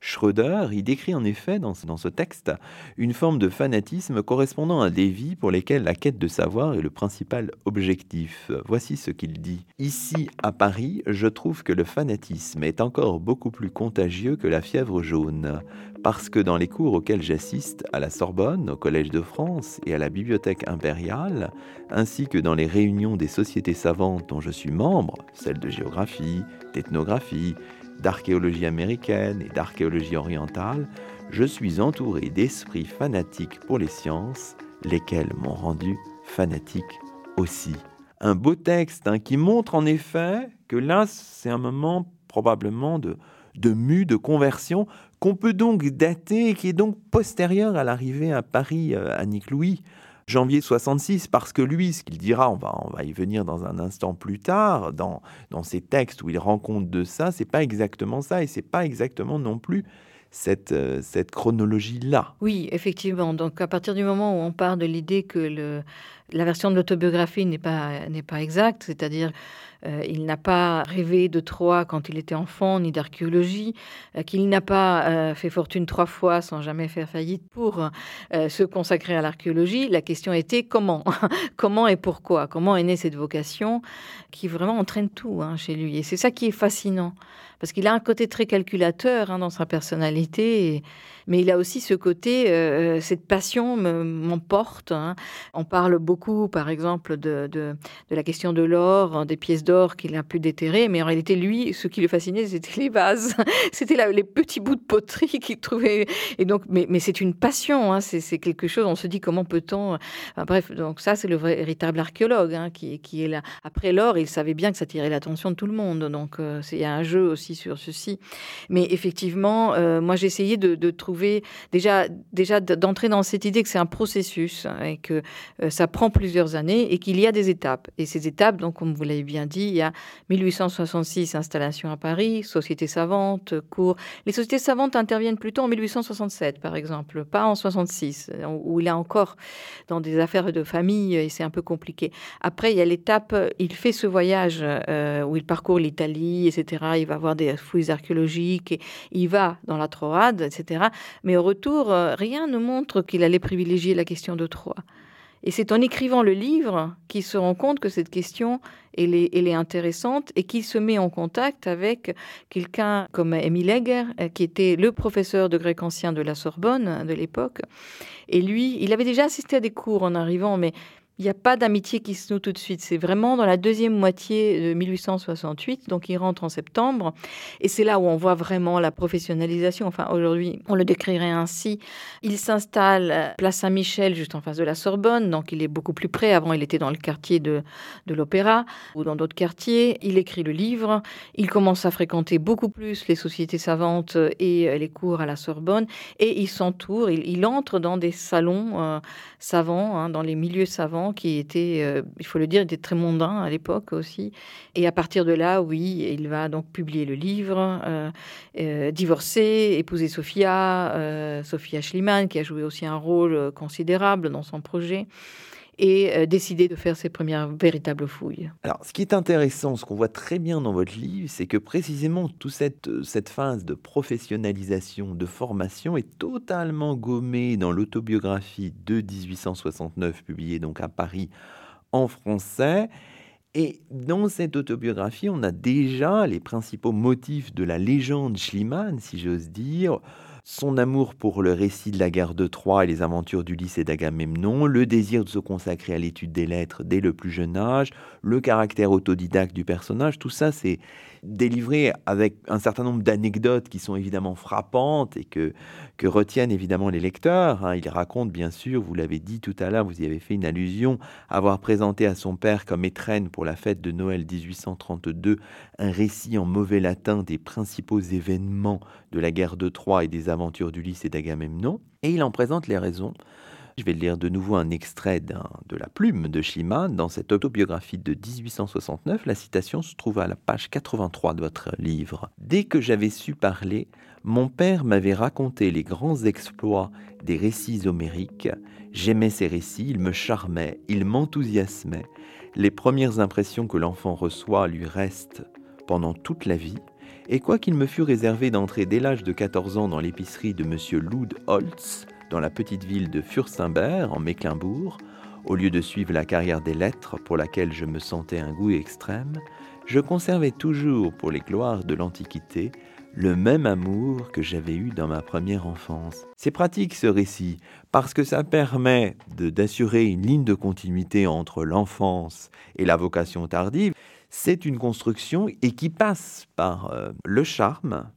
Schröder, il décrit en effet dans, ce texte une forme de fanatisme correspondant à des vies pour lesquelles la quête de savoir est le principal objectif. Voici ce qu'il dit. Ici, à Paris, je trouve que le fanatisme est encore beaucoup plus contagieux que la fièvre jaune, parce que dans les cours auxquels j'assiste à la Sorbonne, au Collège de France et à la Bibliothèque impériale, ainsi que dans les réunions des sociétés savantes dont je suis membre, celles de géographie, d'ethnographie, d'archéologie américaine et d'archéologie orientale, je suis entouré d'esprits fanatiques pour les sciences, lesquels m'ont rendu fanatique aussi. Un beau texte hein, qui montre en effet que là, c'est un moment probablement de, de mue, de conversion, qu'on peut donc dater qui est donc postérieur à l'arrivée à Paris euh, à Nick Louis janvier 66, parce que lui, ce qu'il dira, on va, on va y venir dans un instant plus tard, dans, dans ses textes où il rend compte de ça, c'est pas exactement ça, et c'est pas exactement non plus cette, euh, cette chronologie-là. Oui, effectivement. Donc à partir du moment où on part de l'idée que le, la version de l'autobiographie n'est pas, n'est pas exacte, c'est-à-dire euh, il n'a pas rêvé de Troie quand il était enfant, ni d'archéologie, euh, qu'il n'a pas euh, fait fortune trois fois sans jamais faire faillite pour se consacrer à l'archéologie. La question était comment Comment et pourquoi? Comment est née cette vocation qui vraiment entraîne tout hein, chez lui? Et c'est ça qui est fascinant, parce qu'il a un côté très calculateur hein, dans sa personnalité, mais il a aussi ce côté, cette passion m'emporte. Hein. On parle beaucoup, par exemple, de, de, de la question de l'or, des pièces d'or qu'il a pu déterrer, mais en réalité, lui, ce qui le fascinait, c'était les vases, c'était les petits bouts de poterie qu'il trouvait. Et donc, mais, c'est une passion, hein, c'est quelque chose. On se dit comment peut-on. bref, donc ça, c'est le véritable archéologue hein, qui, qui, est là. Après l'or, il savait bien que ça tirait l'attention de tout le monde. Donc, euh, il y a un jeu aussi sur ceci. Mais effectivement, euh, moi, j'ai essayé de, trouver déjà, déjà d'entrer dans cette idée que c'est un processus hein, et que euh, ça prend plusieurs années et qu'il y a des étapes. Et ces étapes, donc, comme vous l'avez bien dit, il y a 1866 installation à Paris, société savante, cours. Les sociétés savantes interviennent plutôt en 1867, par exemple, pas en 66, où il est encore dans des affaires de famille et c'est un peu compliqué. Après, il y a l'étape, il fait ce voyage euh, où il parcourt l'Italie, etc. Il va voir des fouilles archéologiques, et il va dans la Troade, etc. Mais au retour, euh, rien ne montre qu'il allait privilégier la question de Troie. Et c'est en écrivant le livre qu'il se rend compte que cette question, elle est, intéressante et qu'il se met en contact avec quelqu'un comme Émile Egger, euh, qui était le professeur de grec ancien de la Sorbonne de l'époque. Et lui, il avait déjà assisté à des cours en arrivant, mais il n'y a pas d'amitié qui se noue tout de suite. C'est vraiment dans la deuxième moitié de 1868, donc il rentre en septembre. Et c'est là où on voit vraiment la professionnalisation. Enfin, aujourd'hui, on le décrirait ainsi. Il s'installe place Saint-Michel, juste en face de la Sorbonne, donc il est beaucoup plus près. Avant, il était dans le quartier de, l'Opéra ou dans d'autres quartiers. Il écrit le livre. Il commence à fréquenter beaucoup plus les sociétés savantes et les cours à la Sorbonne. Et il s'entoure, il, entre dans des salons euh, savants, hein, dans les milieux savants qui était, euh, il faut le dire, était très mondain à l'époque aussi. Et à partir de là, oui, il va donc publier le livre, euh, euh, divorcer, épouser Sophia, Sophia Schliemann, qui a joué aussi un rôle considérable dans son projet et euh, décider de faire ses premières véritables fouilles. Alors, ce qui est intéressant, ce qu'on voit très bien dans votre livre, c'est que précisément toute cette, euh, cette phase de professionnalisation, de formation est totalement gommée dans l'autobiographie de 1869, publiée donc à Paris en français. Et dans cette autobiographie, on a déjà les principaux motifs de la légende Schliemann, si j'ose dire son amour pour le récit de la guerre de Troie et les aventures d'Ulysse et d'Agamemnon, le désir de se consacrer à l'étude des lettres dès le plus jeune âge, le caractère autodidacte du personnage, tout ça c'est délivré avec un certain nombre d'anecdotes qui sont évidemment frappantes et que, retiennent évidemment les lecteurs. Hein. Il raconte bien sûr, vous l'avez dit tout à l'heure, vous y avez fait une allusion, avoir présenté à son père comme étrenne pour la fête de Noël 1832 un récit en mauvais latin des principaux événements de la guerre de Troie et des aventures d'Ulysse et d'Agamemnon. Et il en présente les raisons. Je vais lire de nouveau un extrait de la plume de Schliemann dans cette autobiographie de 1869. La citation se trouve à la page 83 de votre livre. Dès que j'avais su parler, mon père m'avait raconté les grands exploits des récits homériques. J'aimais ces récits, ils me charmaient, ils m'enthousiasmaient. Les premières impressions que l'enfant reçoit lui restent pendant toute la vie. Et quoiqu'il me fût réservé d'entrer dès l'âge de 14 ans dans l'épicerie de M. Lud Holtz, dans la petite ville de Fürstenberg, en Mecklembourg, au lieu de suivre la carrière des lettres pour laquelle je me sentais un goût extrême, je conservais toujours pour les gloires de l'Antiquité le même amour que j'avais eu dans ma première enfance. C'est pratique ce récit, parce que ça permet d'assurer une ligne de continuité entre l'enfance et la vocation tardive. C'est une construction et qui passe par euh, le charme,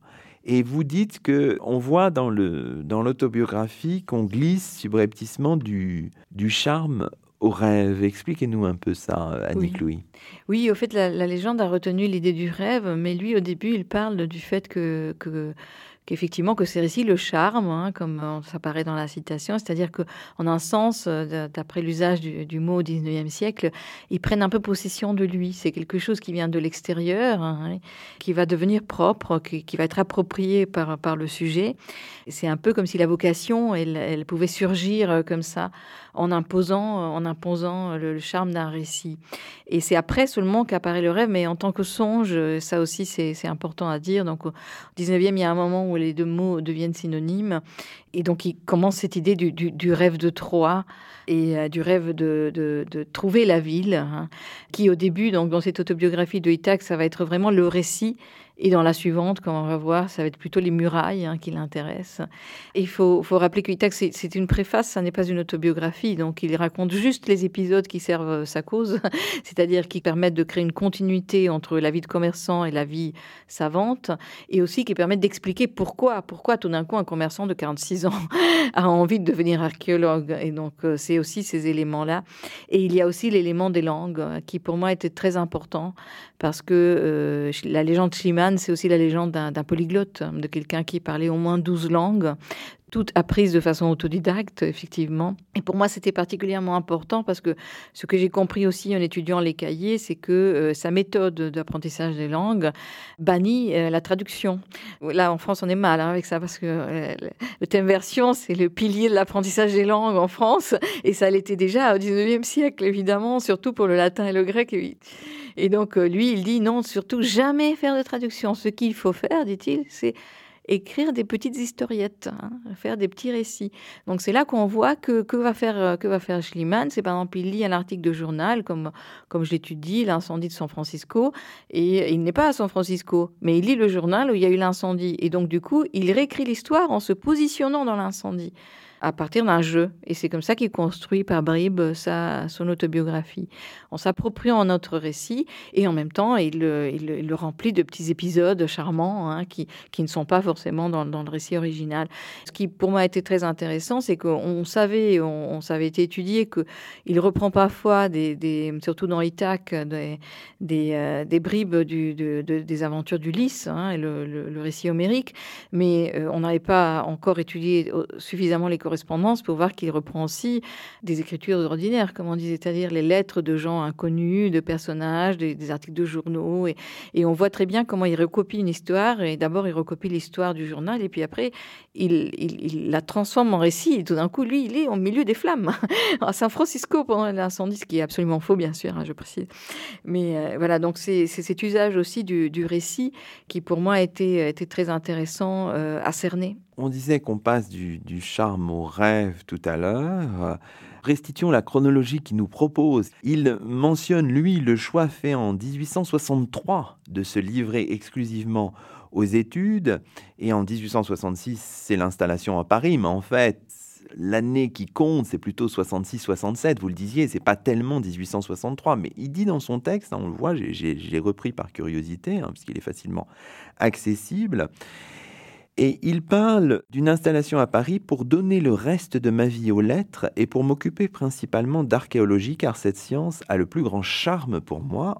Et vous dites que on voit dans le dans l'autobiographie qu'on glisse subrepticement du, du charme au rêve. Expliquez-nous un peu ça, Annick Louis. Oui, au fait, la, la légende a retenu l'idée du rêve, mais lui, au début, il parle du fait que, que qu'effectivement que ces récits le charme, hein, comme ça paraît dans la citation, c'est-à-dire qu'en un sens, euh, d'après l'usage du, mot au XIXe siècle, ils prennent un peu possession de lui. C'est quelque chose qui vient de l'extérieur, hein, qui va devenir propre, qui, va être approprié par, le sujet. C'est un peu comme si la vocation, elle, elle pouvait surgir euh, comme ça, en imposant, en imposant le, charme d'un récit. Et c'est après seulement qu'apparaît le rêve, mais en tant que songe, ça aussi c'est important à dire. Donc au XIXe, il y a un moment où les deux mots deviennent synonymes. Et donc, il commence cette idée du, rêve de Troie et euh, du rêve de, trouver la ville, hein, qui au début, donc dans cette autobiographie de Ithac, ça va être vraiment le récit et dans la suivante, comme on va voir, ça va être plutôt les murailles hein, qui l'intéressent. Il faut, rappeler que c'est une préface, ça n'est pas une autobiographie. Donc, il raconte juste les épisodes qui servent euh, sa cause, c'est-à-dire qui permettent de créer une continuité entre la vie de commerçant et la vie savante, et aussi qui permettent d'expliquer pourquoi, pourquoi tout d'un coup un commerçant de 46 ans a envie de devenir archéologue. Et donc, euh, c'est aussi ces éléments-là. Et il y a aussi l'élément des langues, euh, qui pour moi était très important, parce que la légende C'est aussi la légende d'un polyglotte, de quelqu'un qui parlait au moins 12 langues, toutes apprises de façon autodidacte, effectivement. Et pour moi, c'était particulièrement important parce que ce que j'ai compris aussi en étudiant les cahiers, c'est que euh, sa méthode d'apprentissage des langues bannit euh, la traduction. Là, en France, on est mal hein, avec ça parce que euh, le thème version, c'est le pilier de l'apprentissage des langues en France. Et ça l'était déjà au 19e siècle, évidemment, surtout pour le latin et le grec. Et donc, lui, il dit non, surtout jamais faire de traduction. Ce qu'il faut faire, dit-il, c'est écrire des petites historiettes, hein, faire des petits récits. Donc c'est là qu'on voit que, que va faire euh, que va faire Schliemann. C'est par exemple il lit un article de journal comme comme je l'étudie l'incendie de San Francisco et il n'est pas à San Francisco, mais il lit le journal où il y a eu l'incendie et donc du coup il réécrit l'histoire en se positionnant dans l'incendie à partir d'un jeu. Et c'est comme ça qu'il construit par bribes sa, son autobiographie, en s'appropriant notre récit et en même temps, il, il, le remplit de petits épisodes charmants hein, qui, qui, ne sont pas forcément dans, dans, le récit original. Ce qui, pour moi, a été très intéressant, c'est qu'on savait, on, savait été étudié qu'il reprend parfois, des, des, surtout dans Ithac, des, des, euh, des bribes du, de, des aventures d'Ulysse, hein, et le, le, récit homérique, mais euh, on n'avait pas encore étudié euh, suffisamment les correspondance pour voir qu'il reprend aussi des écritures ordinaires, comme on dit, c'est-à-dire les lettres de gens inconnus, de personnages, des, articles de journaux. Et, on voit très bien comment il recopie une histoire. Et d'abord, il recopie l'histoire du journal, et puis après, il, la transforme en récit. Et tout d'un coup, lui, il est au milieu des flammes à San Francisco pendant l'incendie, ce qui est absolument faux, bien sûr, hein, je précise. Mais euh, voilà, donc c'est cet usage aussi du, récit qui, pour moi, a été, été très intéressant euh, à cerner. On disait qu'on passe du, charme au rêve tout à l'heure. Restituons la chronologie qu'il nous propose. Il mentionne, lui, le choix fait en 1863 de se livrer exclusivement aux études. Et en 1866, c'est l'installation à Paris. Mais en fait, l'année qui compte, c'est plutôt 66-67. Vous le disiez, c'est pas tellement 1863. Mais il dit dans son texte, hein, on le voit, j'ai repris par curiosité, hein, puisqu'il est facilement accessible. Et il parle d'une installation à Paris pour donner le reste de ma vie aux lettres et pour m'occuper principalement d'archéologie, car cette science a le plus grand charme pour moi.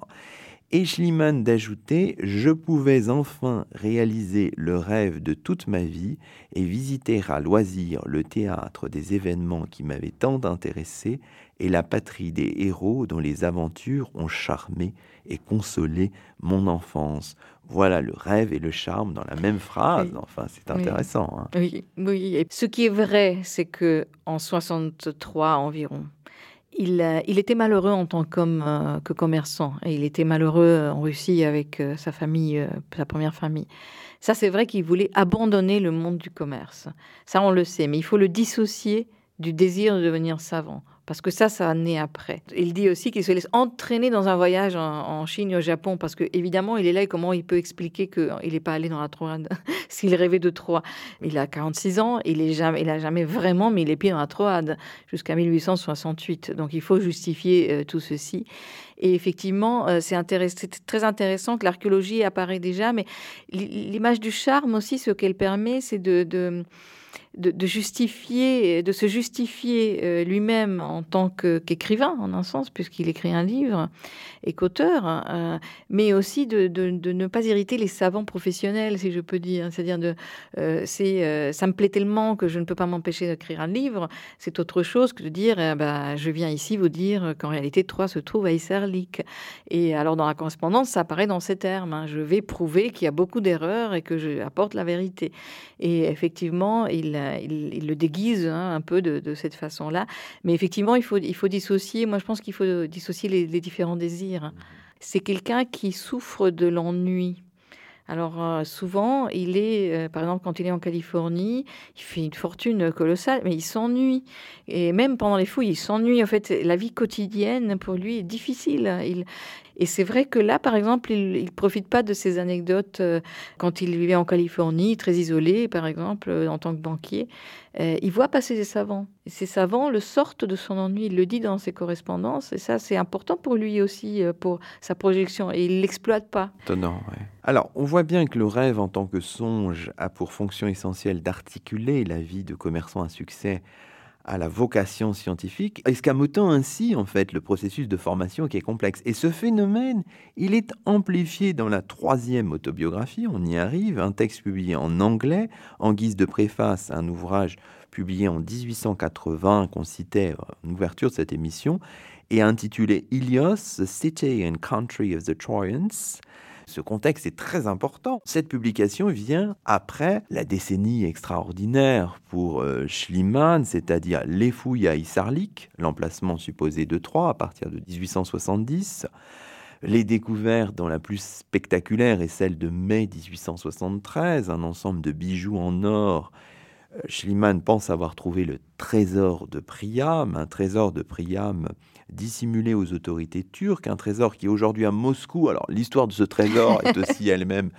Et Schliemann d'ajouter Je pouvais enfin réaliser le rêve de toute ma vie et visiter à loisir le théâtre des événements qui m'avaient tant intéressé et la patrie des héros dont les aventures ont charmé et consolé mon enfance. Voilà le rêve et le charme dans la même phrase. Enfin, c'est intéressant. Hein. Oui, oui. Et ce qui est vrai, c'est que en 63 environ, il, euh, il, était malheureux en tant qu'homme euh, que commerçant. Et il était malheureux en Russie avec euh, sa famille, sa première famille. Ça, c'est vrai qu'il voulait abandonner le monde du commerce. Ça, on le sait. Mais il faut le dissocier du désir de devenir savant. Parce que ça, ça naît après. Il dit aussi qu'il se laisse entraîner dans un voyage en, Chine au Japon, parce que évidemment, il est là et comment il peut expliquer qu'il n'est pas allé dans la Troade s'il rêvait de Troie. Il a 46 ans, il n'a jamais, a jamais vraiment mis les pieds dans la Troade jusqu'à 1868. Donc il faut justifier euh, tout ceci. Et effectivement, euh, c'est très intéressant que l'archéologie apparaît déjà, mais l'image du charme aussi, ce qu'elle permet, c'est de, justifier, de se justifier euh, lui-même en tant qu'écrivain, en un sens, puisqu'il écrit un livre et qu'auteur, euh, mais aussi de, ne pas irriter les savants professionnels, si je peux dire. C'est-à-dire, de, euh, ça me plaît tellement que je ne peux pas m'empêcher d'écrire un livre. C'est autre chose que de dire, eh ben, je viens ici vous dire qu'en réalité, Troyes se trouve à Isserlik. Et alors, dans la correspondance, ça apparaît dans ces termes. Hein. Je vais prouver qu'il y a beaucoup d'erreurs et que je apporte la vérité. Et effectivement, il il, le déguise hein, un peu de, cette façon-là. Mais effectivement, il faut, il faut dissocier. Moi, je pense qu'il faut dissocier les, différents désirs. C'est quelqu'un qui souffre de l'ennui. Alors euh, souvent, il est, euh, par exemple, quand il est en Californie, il fait une fortune colossale, mais il s'ennuie. Et même pendant les fouilles, il s'ennuie. En fait, la vie quotidienne pour lui est difficile. Il, et c'est vrai que là, par exemple, il ne profite pas de ces anecdotes euh, quand il vivait en Californie, très isolé, par exemple, euh, en tant que banquier. Euh, il voit passer des savants. Et ces savants le sortent de son ennui. Il le dit dans ses correspondances. Et ça, c'est important pour lui aussi, pour sa projection. Et il ne l'exploite pas. Étonnant, ouais. Alors, on voit bien que le rêve en tant que songe a pour fonction essentielle d'articuler la vie de commerçant à succès à la vocation scientifique, escamotant ainsi en fait le processus de formation qui est complexe. Et ce phénomène, il est amplifié dans la troisième autobiographie, on y arrive, un texte publié en anglais en guise de préface à un ouvrage publié en 1880 qu'on citait en ouverture de cette émission et intitulé Ilios, The City and Country of the Trojans. Ce contexte est très important. Cette publication vient après la décennie extraordinaire pour euh, Schliemann, c'est-à-dire les fouilles à Issarlik, l'emplacement supposé de Troyes à partir de 1870. Les découvertes dont la plus spectaculaire est celle de mai 1873, un ensemble de bijoux en or Schliemann pense avoir trouvé le trésor de Priam, un trésor de Priam dissimulé aux autorités turques, un trésor qui est aujourd'hui à Moscou. Alors l'histoire de ce trésor est aussi elle-même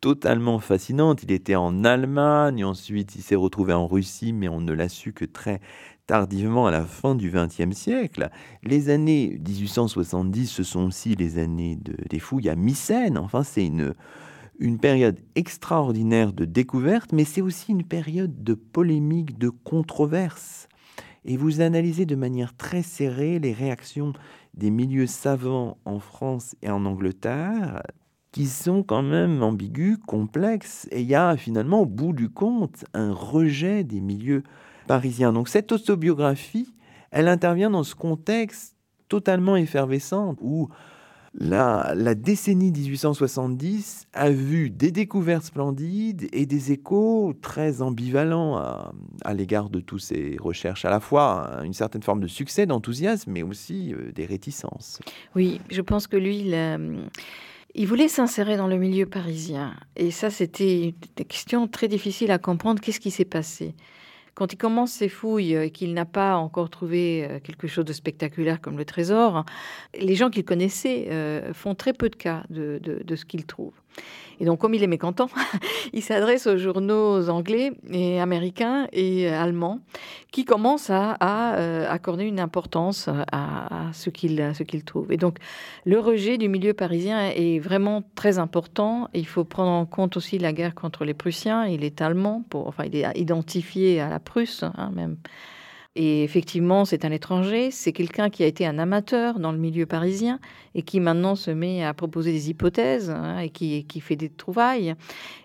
totalement fascinante. Il était en Allemagne, ensuite il s'est retrouvé en Russie, mais on ne l'a su que très tardivement à la fin du XXe siècle. Les années 1870, ce sont aussi les années des fouilles à Mycène. Enfin, c'est une, une période extraordinaire de découverte, mais c'est aussi une période de polémique, de controverse et vous analysez de manière très serrée les réactions des milieux savants en France et en Angleterre, qui sont quand même ambigus, complexes, et il y a finalement au bout du compte un rejet des milieux parisiens. Donc cette autobiographie, elle intervient dans ce contexte totalement effervescent où la, décennie 1870 a vu des découvertes splendides et des échos très ambivalents à, l'égard de toutes ces recherches, à la fois une certaine forme de succès, d'enthousiasme, mais aussi euh, des réticences. Oui, je pense que lui, il, il voulait s'insérer dans le milieu parisien. Et ça, c'était une question très difficile à comprendre. Qu'est-ce qui s'est passé? Quand il commence ses fouilles et qu'il n'a pas encore trouvé euh, quelque chose de spectaculaire comme le trésor, les gens qu'il connaissait euh, font très peu de cas de, de ce qu'il trouve. Et donc, comme il est mécontent, il s'adresse aux journaux anglais et américains et allemands qui commencent à, euh, accorder une importance à, ce qu'il qu'il trouve. Et donc, le rejet du milieu parisien est vraiment très important. Il faut prendre en compte aussi la guerre contre les Prussiens. Il est allemand, pour, enfin, il est identifié à la Prusse, hein, même et effectivement, c'est un étranger, c'est quelqu'un qui a été un amateur dans le milieu parisien et qui maintenant se met à proposer des hypothèses hein, et qui, fait des trouvailles.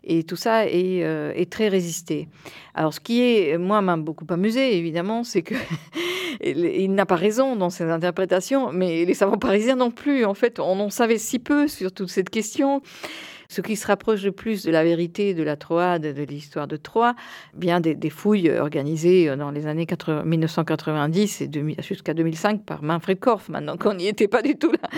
Et tout ça est, euh, est très résisté. Alors, ce qui est, moi, m'a beaucoup amusé, évidemment, c'est que il n'a pas raison dans ses interprétations, mais les savants parisiens non plus. En fait, on en savait si peu sur toute cette question ce qui se rapproche le plus de la vérité de la Troade, de l'histoire de Troie, vient des, fouilles organisées dans les années 1990 et jusqu'à 2005 par Manfred Korf, maintenant qu'on n'y était pas du tout là.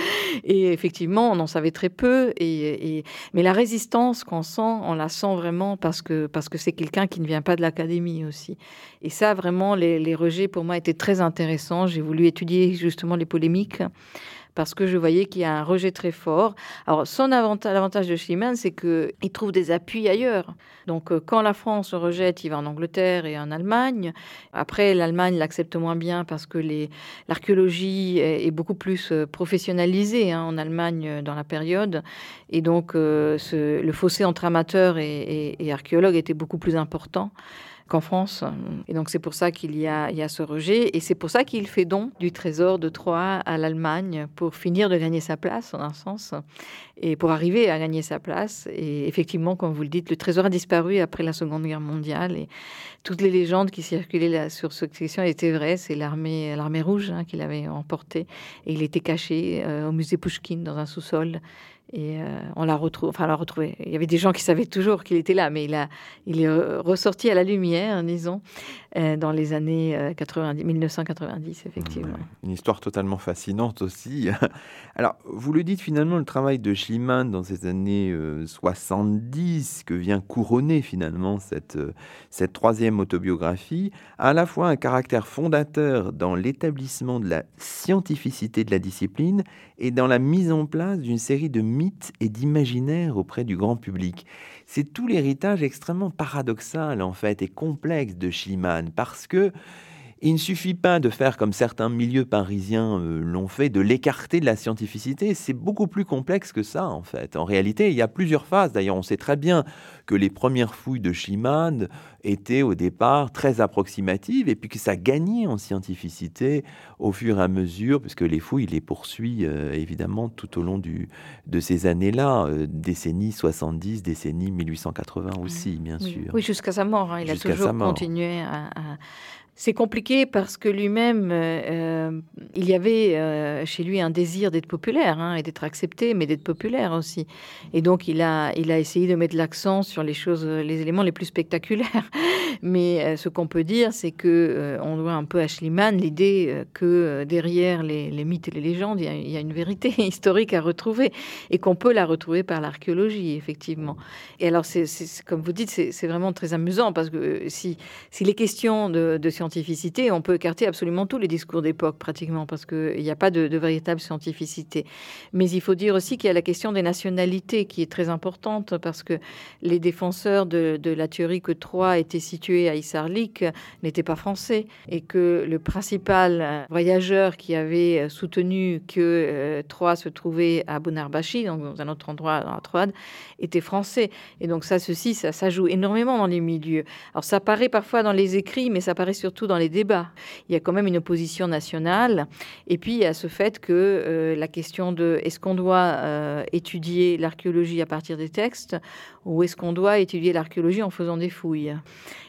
Et effectivement, on en savait très peu. Et, mais la résistance qu'on sent, on la sent vraiment parce que parce que c'est quelqu'un qui ne vient pas de l'académie aussi. Et ça, vraiment, les rejets pour moi étaient très intéressants. J'ai voulu étudier justement les polémiques parce que je voyais qu'il y a un rejet très fort. Alors, son avantage, l'avantage de Schliemann, c'est qu'il trouve des appuis ailleurs. Donc, euh, quand la France rejette, il va en Angleterre et en Allemagne. Après, l'Allemagne l'accepte moins bien parce que l'archéologie est, beaucoup plus euh, professionnalisée hein, en Allemagne euh, dans la période. Et donc, le fossé entre amateurs et, et archéologues était beaucoup plus important qu'en France. Et donc c'est pour ça qu'il y a, ce rejet. Et c'est pour ça qu'il fait don du trésor de Troyes à l'Allemagne pour finir de gagner sa place, en un sens, et pour arriver à gagner sa place. Et effectivement, comme vous le dites, le trésor a disparu après la Seconde Guerre mondiale. Et toutes les légendes qui circulaient sur cette question étaient vraies. C'est l'armée, rouge hein, qui l'avait emporté. Et il était caché euh, au musée Pushkin dans un sous-sol. Euh, on l'a retrouvé, enfin, l'a retrouvé. Il y avait des gens qui savaient toujours qu'il était là, mais il, a, il est ressorti à la lumière, disons, euh, dans les années 90, euh, 1990, effectivement. Une histoire totalement fascinante aussi. Alors, vous le dites finalement, le travail de Schliemann dans ces années 70, que vient couronner finalement cette, cette troisième autobiographie, a à la fois un caractère fondateur dans l'établissement de la scientificité de la discipline et dans la mise en place d'une série de mythes et d'imaginaires auprès du grand public. C'est tout l'héritage extrêmement paradoxal en fait et complexe de Schliemann parce que il ne suffit pas de faire comme certains milieux parisiens euh, l'ont fait, de l'écarter de la scientificité. C'est beaucoup plus complexe que ça, en fait. En réalité, il y a plusieurs phases. D'ailleurs, on sait très bien que les premières fouilles de Schliemann étaient au départ très approximatives et puis que ça gagnait en scientificité au fur et à mesure, puisque les fouilles, les poursuit euh, évidemment tout au long du, de ces années-là, euh, décennies 70, décennies 1880 aussi, bien sûr. Oui, jusqu'à sa mort. Hein. Il a toujours continué à c'est compliqué parce que lui-même, euh, euh, il y avait euh, chez lui un désir d'être populaire hein, et d'être accepté, mais d'être populaire aussi. Et donc, il a, il a essayé de mettre l'accent sur les choses, les éléments les plus spectaculaires. Mais ce qu'on peut dire, c'est que on doit un peu à Schliemann l'idée que derrière les, mythes et les légendes, il y, a, une vérité historique à retrouver et qu'on peut la retrouver par l'archéologie, effectivement. Et alors, c'est comme vous dites, c'est vraiment très amusant parce que si, si les questions de, de scientificité, on peut écarter absolument tous les discours d'époque pratiquement parce qu'il n'y a pas de, véritable scientificité. Mais il faut dire aussi qu'il y a la question des nationalités qui est très importante parce que les défenseurs de, la théorie que Troyes était situé à Isarlik n'étaient pas français et que le principal voyageur qui avait soutenu que euh, Troyes se trouvait à Bonarbashi, donc dans un autre endroit la Troade, était français. Et donc ça, ceci, ça, ça joue énormément dans les milieux. Alors ça paraît parfois dans les écrits, mais ça paraît surtout dans les débats. Il y a quand même une opposition nationale. Et puis, il y a ce fait que euh, la question de est-ce qu'on doit euh, étudier l'archéologie à partir des textes ou est-ce qu'on doit étudier l'archéologie en faisant des fouilles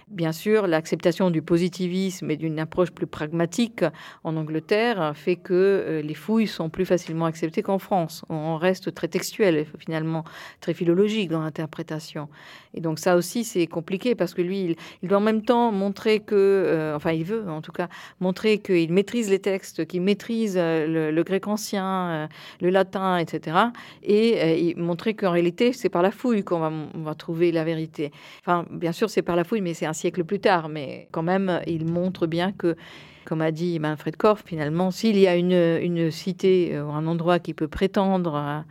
Bien sûr, l'acceptation du positivisme et d'une approche plus pragmatique en Angleterre fait que euh, les fouilles sont plus facilement acceptées qu'en France. On reste très textuel, finalement, très philologique dans l'interprétation. Et donc ça aussi, c'est compliqué parce que lui, il, doit en même temps montrer que, euh, enfin, il veut en tout cas montrer qu'il maîtrise les textes, qu'il maîtrise euh, le, grec ancien, le latin, etc. Et montrer qu'en réalité, c'est par la fouille qu'on va, trouver la vérité. Enfin, bien sûr, c'est par la fouille, mais c'est un siècle plus tard, mais quand même, il montre bien que, comme a dit Manfred Korf, finalement, s'il y a une, une cité ou un endroit qui peut prétendre à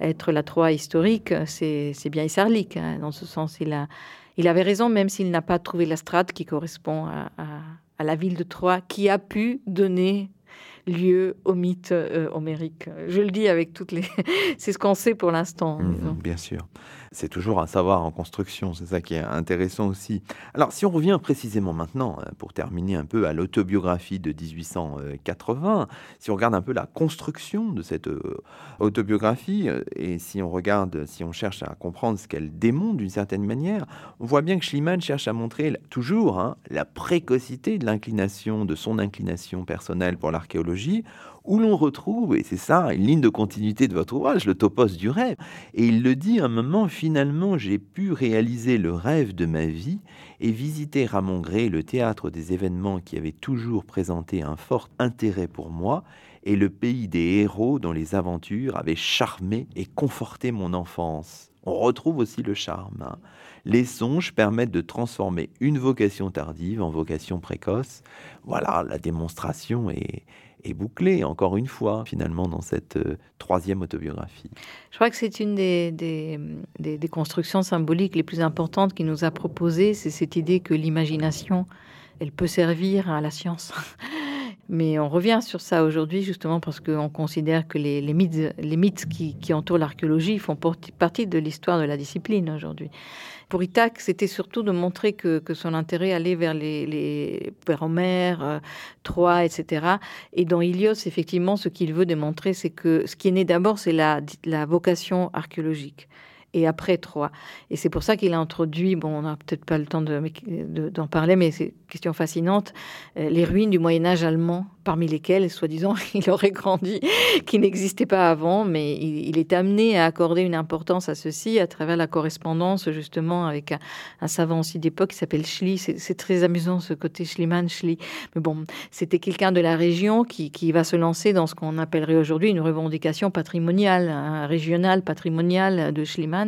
être la Troie historique, c'est bien Isarlik. Hein. Dans ce sens, il, a, il avait raison, même s'il n'a pas trouvé la strate qui correspond à, à la ville de Troie, qui a pu donner lieu au mythe euh, homérique. Je le dis avec toutes les... c'est ce qu'on sait pour l'instant. Mmh, bien sûr. C'est toujours un savoir en construction, c'est ça qui est intéressant aussi. Alors si on revient précisément maintenant, euh, pour terminer un peu à l'autobiographie de 1880, si on regarde un peu la construction de cette euh, autobiographie, et si on regarde, si on cherche à comprendre ce qu'elle démontre d'une certaine manière, on voit bien que Schliemann cherche à montrer toujours hein, la précocité de l'inclination, de son inclination personnelle pour l'archéologie où l'on retrouve, et c'est ça, une ligne de continuité de votre ouvrage, le topos du rêve. Et il le dit un moment, finalement, j'ai pu réaliser le rêve de ma vie et visiter à mon gré le théâtre des événements qui avaient toujours présenté un fort intérêt pour moi et le pays des héros dont les aventures avaient charmé et conforté mon enfance. On retrouve aussi le charme. Hein. Les songes permettent de transformer une vocation tardive en vocation précoce. Voilà, la démonstration est, bouclée, encore une fois, finalement, dans cette euh, troisième autobiographie. Je crois que c'est une des, des, constructions symboliques les plus importantes qu'il nous a proposées, c'est cette idée que l'imagination, elle peut servir à la science. Mais on revient sur ça aujourd'hui justement parce qu'on considère que les, mythes, les mythes qui, entourent l'archéologie font partie de l'histoire de la discipline aujourd'hui. Pour Ithac, c'était surtout de montrer que, son intérêt allait vers les, les Homère, euh, Troie, etc. Et dans Ilios, effectivement, ce qu'il veut démontrer, c'est que ce qui est né d'abord, c'est la vocation archéologique et après Troie. Et c'est pour ça qu'il a introduit, bon, on n'a peut-être pas le temps d'en de, parler, mais c'est une question fascinante, euh, les ruines du Moyen Âge allemand parmi lesquels, soi-disant, il aurait grandi, qui n'existait pas avant, mais il, est amené à accorder une importance à ceci à travers la correspondance, justement, avec un, savant aussi d'époque qui s'appelle Schlie. C'est très amusant ce côté Schliemann, Schlie. Mais bon, c'était quelqu'un de la région qui, va se lancer dans ce qu'on appellerait aujourd'hui une revendication patrimoniale, régionale patrimoniale de Schliemann.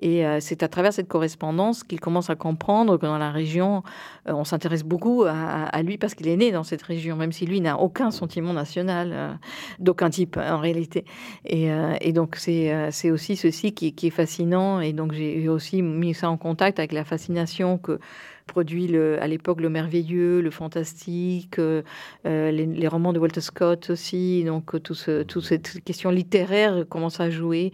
Et euh, c'est à travers cette correspondance qu'il commence à comprendre que dans la région, euh, on s'intéresse beaucoup à, lui parce qu'il est né dans cette région, même si lui n'a aucun sentiment national euh, d'aucun type en réalité. Et, donc c'est aussi ceci qui, est fascinant. Et donc j'ai aussi mis ça en contact avec la fascination que produit à l'époque le merveilleux, le fantastique, euh, euh, les, romans de Walter Scott aussi. Donc euh, toute cette question littéraire commence à jouer.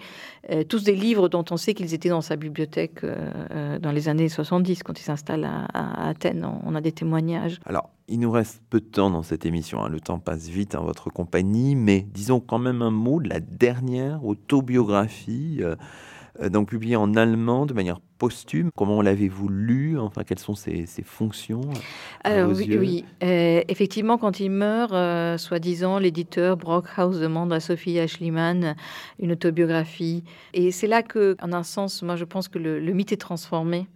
tous des livres dont on sait qu'ils étaient dans sa bibliothèque dans les années 70 quand il s'installe à, Athènes. On, a des témoignages. Alors, il nous reste peu de temps dans cette émission. Hein. Le temps passe vite en votre compagnie, mais disons quand même un mot de la dernière autobiographie. Donc publiée en allemand de manière posthume. Comment l'avez-vous lu? Enfin, quelles sont ses, fonctions? Alors oui, oui. Euh, effectivement, quand il meurt, euh, soi-disant, l'éditeur Brockhaus demande à Sophie Schliemann une autobiographie. Et c'est là que, en un sens, moi, je pense que le, mythe est transformé.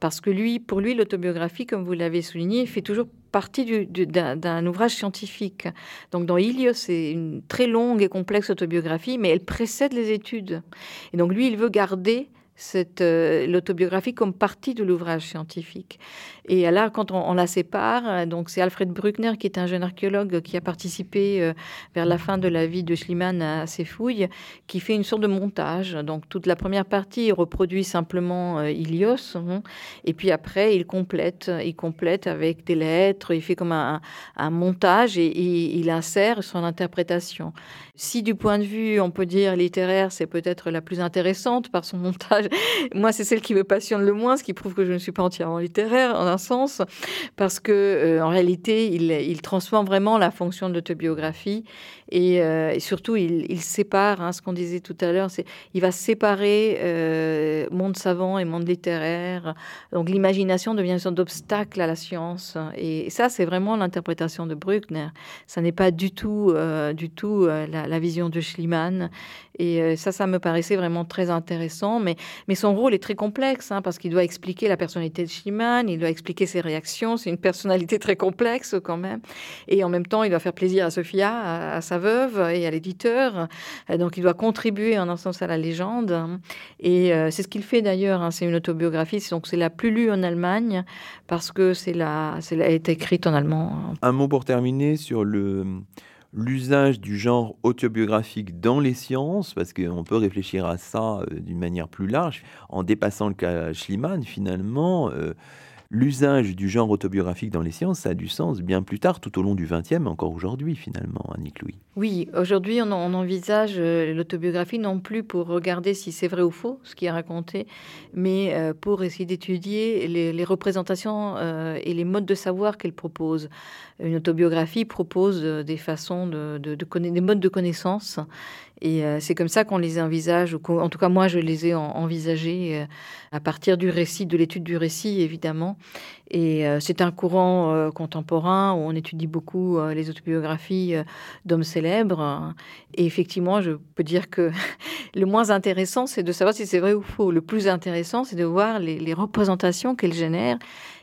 Parce que lui, pour lui, l'autobiographie, comme vous l'avez souligné, fait toujours partie d'un ouvrage scientifique. Donc dans Ilios, c'est une très longue et complexe autobiographie, mais elle précède les études. Et donc lui, il veut garder cette euh, l'autobiographie comme partie de l'ouvrage scientifique. Et là, quand on, la sépare, euh, donc c'est Alfred Bruckner qui est un jeune archéologue qui a participé euh, vers la fin de la vie de Schliemann à ses fouilles, qui fait une sorte de montage. Donc toute la première partie, il reproduit simplement Ilios, hein. et puis après il complète, il complète avec des lettres, il fait comme un, montage et, et il insère son interprétation. Si du point de vue, on peut dire littéraire, c'est peut-être la plus intéressante par son montage, moi c'est celle qui me passionne le moins, ce qui prouve que je ne suis pas entièrement littéraire en un sens, parce que euh, en réalité, il, transforme vraiment la fonction de l'autobiographie et, euh, surtout il, sépare, hein, ce qu'on disait tout à l'heure, il va séparer euh, monde savant et monde littéraire. Donc l'imagination devient une sorte d'obstacle à la science et ça c'est vraiment l'interprétation de Bruckner. Ça n'est pas du tout, du tout la la, vision de Schliemann. Et euh, ça, ça me paraissait vraiment très intéressant. Mais, son rôle est très complexe, hein, parce qu'il doit expliquer la personnalité de Schliemann, il doit expliquer ses réactions. C'est une personnalité très complexe quand même. Et en même temps, il doit faire plaisir à Sophia, à, sa veuve et à l'éditeur. Euh, donc, il doit contribuer en un sens à la légende. Et euh, c'est ce qu'il fait d'ailleurs. Hein. c'est une autobiographie. Donc, c'est la plus lue en Allemagne parce que c'est la, c'est elle est écrite en allemand. Un mot pour terminer sur le l'usage du genre autobiographique dans les sciences, parce qu'on peut réfléchir à ça euh, d'une manière plus large, en dépassant le cas Schliemann, finalement, l'usage du genre autobiographique dans les sciences, a du sens bien plus tard, tout au long du XXe, encore aujourd'hui, finalement, Annick Louis. Oui, aujourd'hui, on, envisage euh, l'autobiographie non plus pour regarder si c'est vrai ou faux, ce qui est raconté, mais pour essayer d'étudier les, représentations et les modes de savoir qu'elle propose une autobiographie propose euh, des façons de, des modes de connaissance Et euh, c'est comme ça qu'on les envisage, en tout cas moi je les ai envisagés euh, à partir du récit, de l'étude du récit évidemment. Et euh, c'est un courant contemporain où on étudie beaucoup les autobiographies d'hommes célèbres. Et effectivement, je peux dire que le moins intéressant, c'est de savoir si c'est vrai ou faux. Le plus intéressant, c'est de voir les, représentations qu'elles génèrent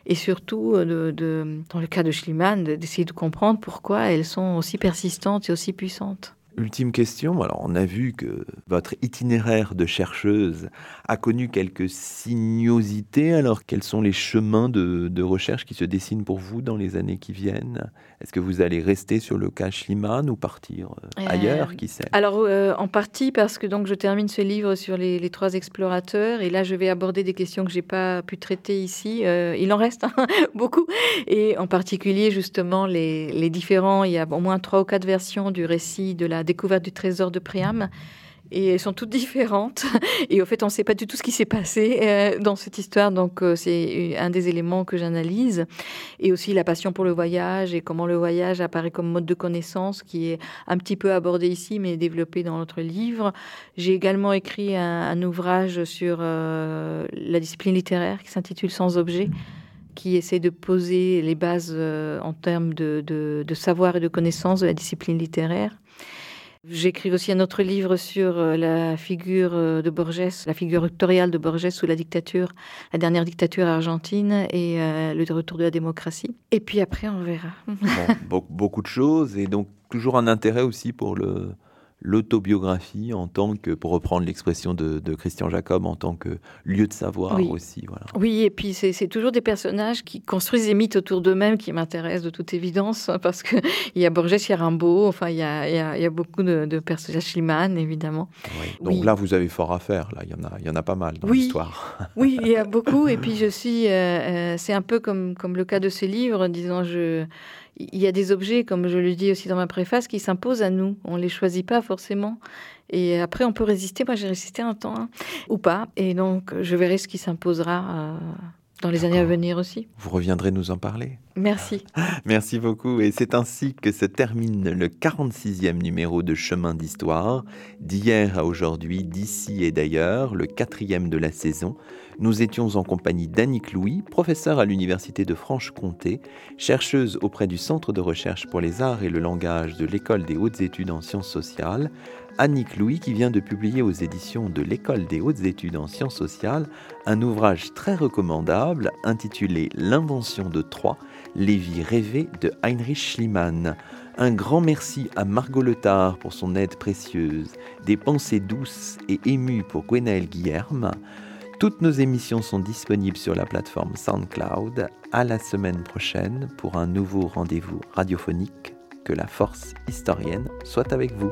et surtout, dans le cas de Schliemann, d'essayer de comprendre pourquoi elles sont aussi persistantes et aussi puissantes. Ultime question, alors on a vu que votre itinéraire de chercheuse a connu quelques sinuosités, alors quels sont les chemins de, recherche qui se dessinent pour vous dans les années qui viennent? Est-ce que vous allez rester sur le cas Schliemann ou partir euh, ailleurs, qui sait? Alors euh, en partie parce que donc je termine ce livre sur les, trois explorateurs. Et là je vais aborder des questions que j'ai pas pu traiter ici. Euh, il en reste hein, beaucoup. Et en particulier justement les, les différents, il y a au moins trois ou quatre versions du récit de la découverte du trésor de Priam. Et elles sont toutes différentes. Et au fait, on ne sait pas du tout ce qui s'est passé euh, dans cette histoire. Donc, euh, c'est un des éléments que j'analyse. Et aussi la passion pour le voyage et comment le voyage apparaît comme mode de connaissance, qui est un petit peu abordé ici, mais développé dans notre livre. J'ai également écrit un, ouvrage sur euh, la discipline littéraire qui s'intitule Sans objet qui essaie de poser les bases en termes de, de, savoir et de connaissance de la discipline littéraire. J'écris aussi un autre livre sur euh, la figure euh, de Borges, la figure rectoriale de Borges sous la dictature, la dernière dictature argentine et euh, le retour de la démocratie. Et puis après, on verra. beaucoup de choses et donc toujours un intérêt aussi pour le, l'autobiographie en tant que, pour reprendre l'expression de, Christian Jacob, en tant que lieu de savoir aussi. Voilà. Oui, et puis c'est toujours des personnages qui construisent des mythes autour d'eux-mêmes qui m'intéressent de toute évidence, parce qu'il y a Borges, il y a Rimbaud, enfin il y a, y a, beaucoup de, personnages, Schliemann évidemment. Donc là, vous avez fort à faire, là, il y en a, il y en a pas mal dans l'histoire. oui, il y a beaucoup, et puis je suis, euh, euh, c'est un peu comme, comme le cas de ces livres, disons, je il y a des objets, comme je le dis aussi dans ma préface, qui s'imposent à nous. On ne les choisit pas forcément. Et après, on peut résister. Moi, j'ai résisté un temps, hein, ou pas. Et donc, je verrai ce qui s'imposera euh, dans les années à venir aussi. Vous reviendrez nous en parler. Merci. Merci beaucoup. Et c'est ainsi que se termine le 46e numéro de Chemin d'Histoire, d'hier à aujourd'hui, d'ici et d'ailleurs, le quatrième de la saison. Nous étions en compagnie d'Annick Louis, professeure à l'Université de Franche-Comté, chercheuse auprès du Centre de recherche pour les arts et le langage de l'École des hautes études en sciences sociales. Annick Louis qui vient de publier aux éditions de l'École des hautes études en sciences sociales un ouvrage très recommandable intitulé L'invention de Troie, les vies rêvées de Heinrich Schliemann. Un grand merci à Margot Letard pour son aide précieuse, des pensées douces et émues pour Gwenaël Guillerme. Toutes nos émissions sont disponibles sur la plateforme SoundCloud. À la semaine prochaine pour un nouveau rendez-vous radiophonique. Que la force historienne soit avec vous.